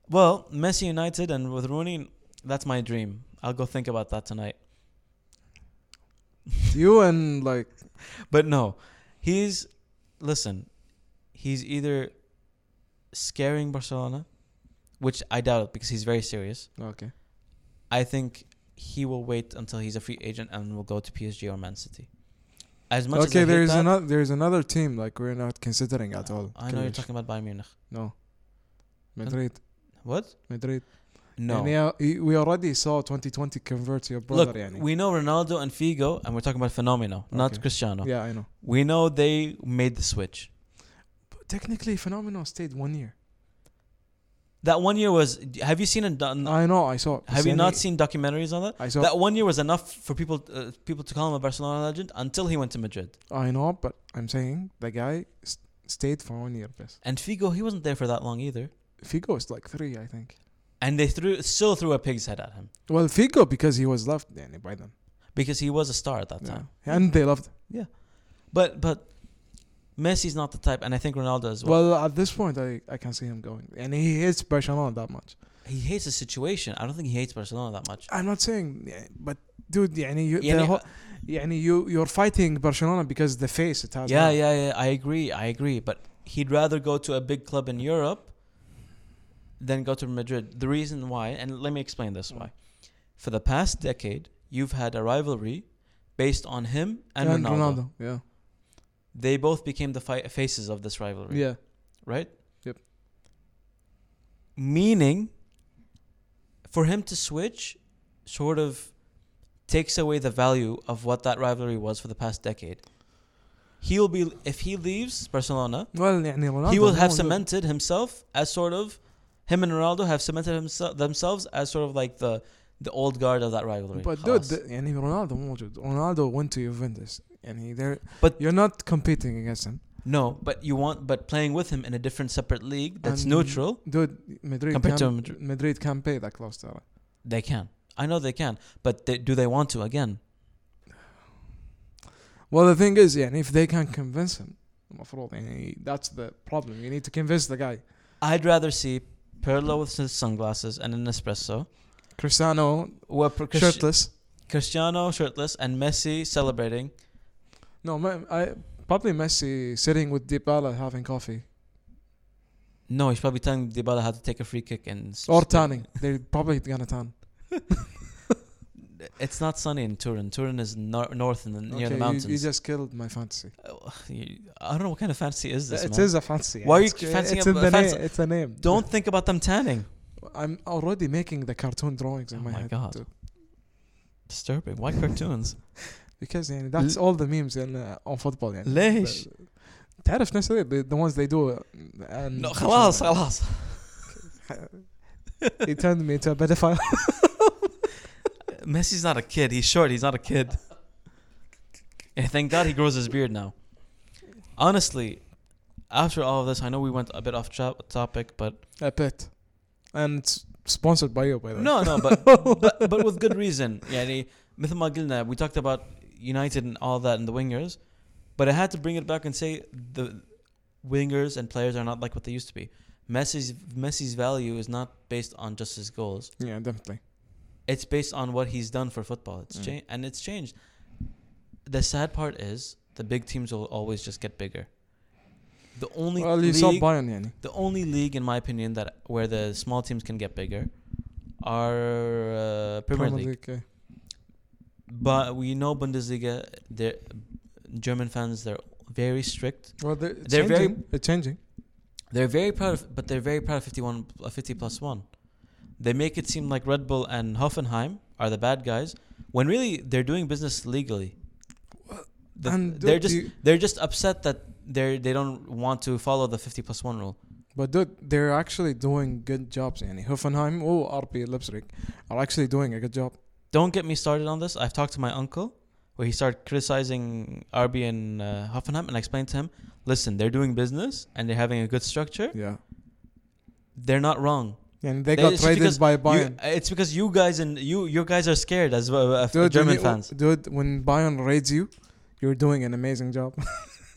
Well, Messi United and with Rooney, that's my dream. I'll go think about that tonight. you and like But no, he's listen. He's either scaring Barcelona which I doubt it because he's very serious. Okay. I think he will wait until he's a free agent and will go to PSG or Man City As much okay, as I hate there's that, another there's another team like we're not considering at all. I know you're Kalish. talking about Bayern Munich. No. Madrid. What? Madrid. No. And yeah, he- we already saw 2020 convert your brother. Look, يعني. we know Ronaldo and Figo, and we're talking about Fenomeno, not Okay. Cristiano. yeah, I know. We know they made the switch. But technically, Phenomenal stayed one year. That one year was. Have you seen a? do- I know. I saw. have you يعني- not seen documentaries on that? I saw. That one year was enough for people uh, people to call him a Barcelona legend until he went to Madrid. I know, but I'm saying the guy s- stayed for one year best. And Figo, he wasn't there for that long either. Figo is like three, I think. And they threw still threw a pig's head at him Well, Figo because he was loved يعني, by them. because he was a star at that Yeah. time. And they loved. But but Messi's not the type, and I think Ronaldo as well. Well, at this point, I, I can see him going. And he hates Barcelona that much. he hates the situation. I don't think he hates Barcelona that much. I'm not saying, yeah, but dude, يعني you, يعني- the whole, يعني you, you're fighting Barcelona because the face it has. Yeah, now. yeah, yeah. I agree. I agree. But he'd rather go to a big club in Europe than go to Madrid. The reason why, and let me explain this why. For the past decade, you've had a rivalry based on him and, Ronaldo. Yeah. They both became the fi- faces of this rivalry. Yeah. Right? Yep. Meaning, for him to switch sort of takes away the value of what that rivalry was for the past decade. He'll be if he leaves Barcelona, Well, يعني Ronaldo he will have no, cemented himself as sort of him and Ronaldo have cemented himself themselves as sort of like the the old guard of that rivalry. But dude, خلاص. the, يعني Ronaldo موجود. Ronaldo went to Juventus. and he there but you're not competing against him. No, but you want but playing with him in a different separate league that's and neutral. Dude, Madrid compared can, to Madrid. Madrid can pay that close to it. They can. I know they can, but they, do they want to again? Well, the thing is, yeah, if they can convince him, that's the problem. You need to convince the guy. I'd rather see Pirlo with his sunglasses and an espresso. Cristiano well, shirtless. Cristiano shirtless and Messi celebrating no, ma- I probably Messi sitting with Dybala having coffee No, he's probably telling Dybala how to take a free kick and or tanning. They're probably gonna tan. It's not sunny in Turin. Turin is nor- north in the, near the you, mountains. you just killed my fantasy. Uh, I don't know what kind of fantasy is this, It man. is a fantasy. Why are you It's- fancying it's a- a the fancy- name. It's a name. Don't think about them tanning. I'm already making the cartoon drawings in Oh my, my head. God. Disturbing. Why cartoons? Because يعني that's all the memes in uh, on football يعني. ليش؟ تعرف نفس the, the ones they do. uh, And No, خلاص خلاص. he turned me into a pedophile. Messi's not a kid. He's short. He's not a kid. Yeah, thank God he grows his beard now. Honestly, after all of this, I know we went a bit off tra- topic, but a bit. And it's sponsored by you by the way. no, no, but, but but with good reason. يعني مثل ما قلنا, we talked about United and all that and the wingers, but I had to bring it back and say the wingers and players are not like what they used to be. Messi's Messi's value is not based on just his goals. Yeah, definitely. It's based on what he's done for football. It's mm. changed and it's changed. The sad part is the big teams will always just get bigger. The only well, league, Bayern, the only league in my opinion that where the small teams can get bigger are uh, Premier, Premier League. league yeah. But we know Bundesliga, they're German fans. They're very strict. Well, they're, they're changing. very they're changing. They're very proud of, but they're very proud of 51, uh, 50 plus one. They make it seem like Red Bull and Hoffenheim are the bad guys, when really they're doing business legally. The, and they're just they're just upset that they they don't want to follow the 50 plus one rule. But dude, they're actually doing good jobs. Annie. Hoffenheim oh, or RB Leipzig are actually doing a good job. Don't get me started on this. I've talked to my uncle where he started criticizing RB and uh, Hoffenheim, and I explained to him, listen, they're doing business and they're having a good structure. Yeah. They're not wrong. And they They- got traded by You, Bayern. it's because you guys and you you guys are scared as well, uh, Dude, German when you- fans. Dude, when Bayern raids you, you're doing an amazing job.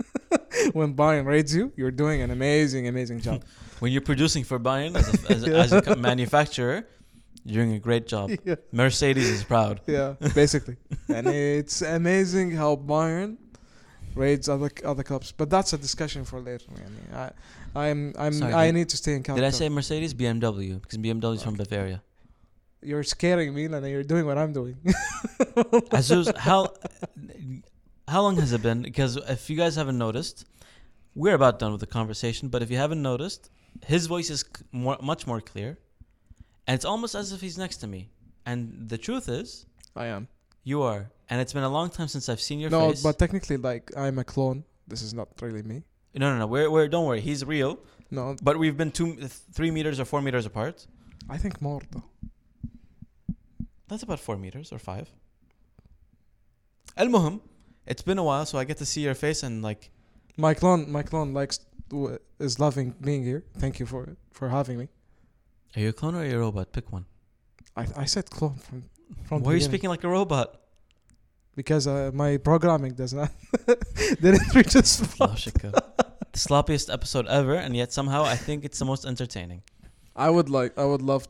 when Bayern raids you, you're doing an amazing, amazing job. When you're producing for Bayern as a, as, a- as a manufacturer, you're doing a great job. Yeah. Mercedes is proud. Yeah, basically. and it's amazing how Bayern raids other other clubs. But that's a discussion for later. I, I'm, I'm, Sorry, I need to stay in contact. Did I say Mercedes? BMW, because BMW is okay. from Bavaria. You're scaring me, and You're doing what I'm doing. Asus, how how long has it been? Because if you guys haven't noticed, we're about done with the conversation. But if you haven't noticed, his voice is more, much more clear and it's almost as if he's next to me. And the truth is, I am. you are. And it's been a long time since I've seen your No, face. but technically, like I'm a clone. This is not really me. no, no, no. We're, we're don't worry. He's real. No, But we've been two, th- three meters or four meters apart. I think more though. That's about four meters or five. المهم, it's been a while, so I get to see your face and like My clone, my clone likes w- is loving being here. Thank you for for having me. are you a clone or are you a robot? Pick one. I, I said clone from. from Why are you speaking like a robot? Because uh, my programming does not didn't reach spot. the sloppiest episode ever, and yet somehow I think it's the most entertaining. I would like, I would love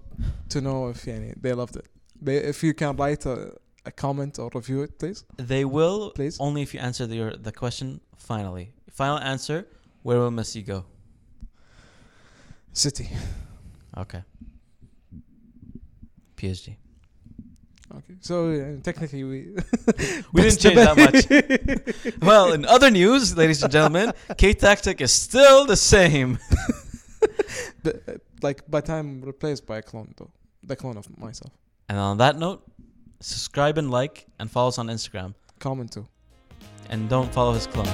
to know if any they loved it. They, if you can write a, a comment or review it, please. They will, please. Only if you answer the, your, the question. Finally, final answer. Where will Messi go? City. Okay. PSG. Okay. So uh, technically we We didn't change that much. Well, in other news, ladies and gentlemen, K Tactic is still the same. But, uh, like by time replaced by a clone though. The clone of myself. And on that note, subscribe and like and follow us on Instagram. Comment too. And don't follow his clone.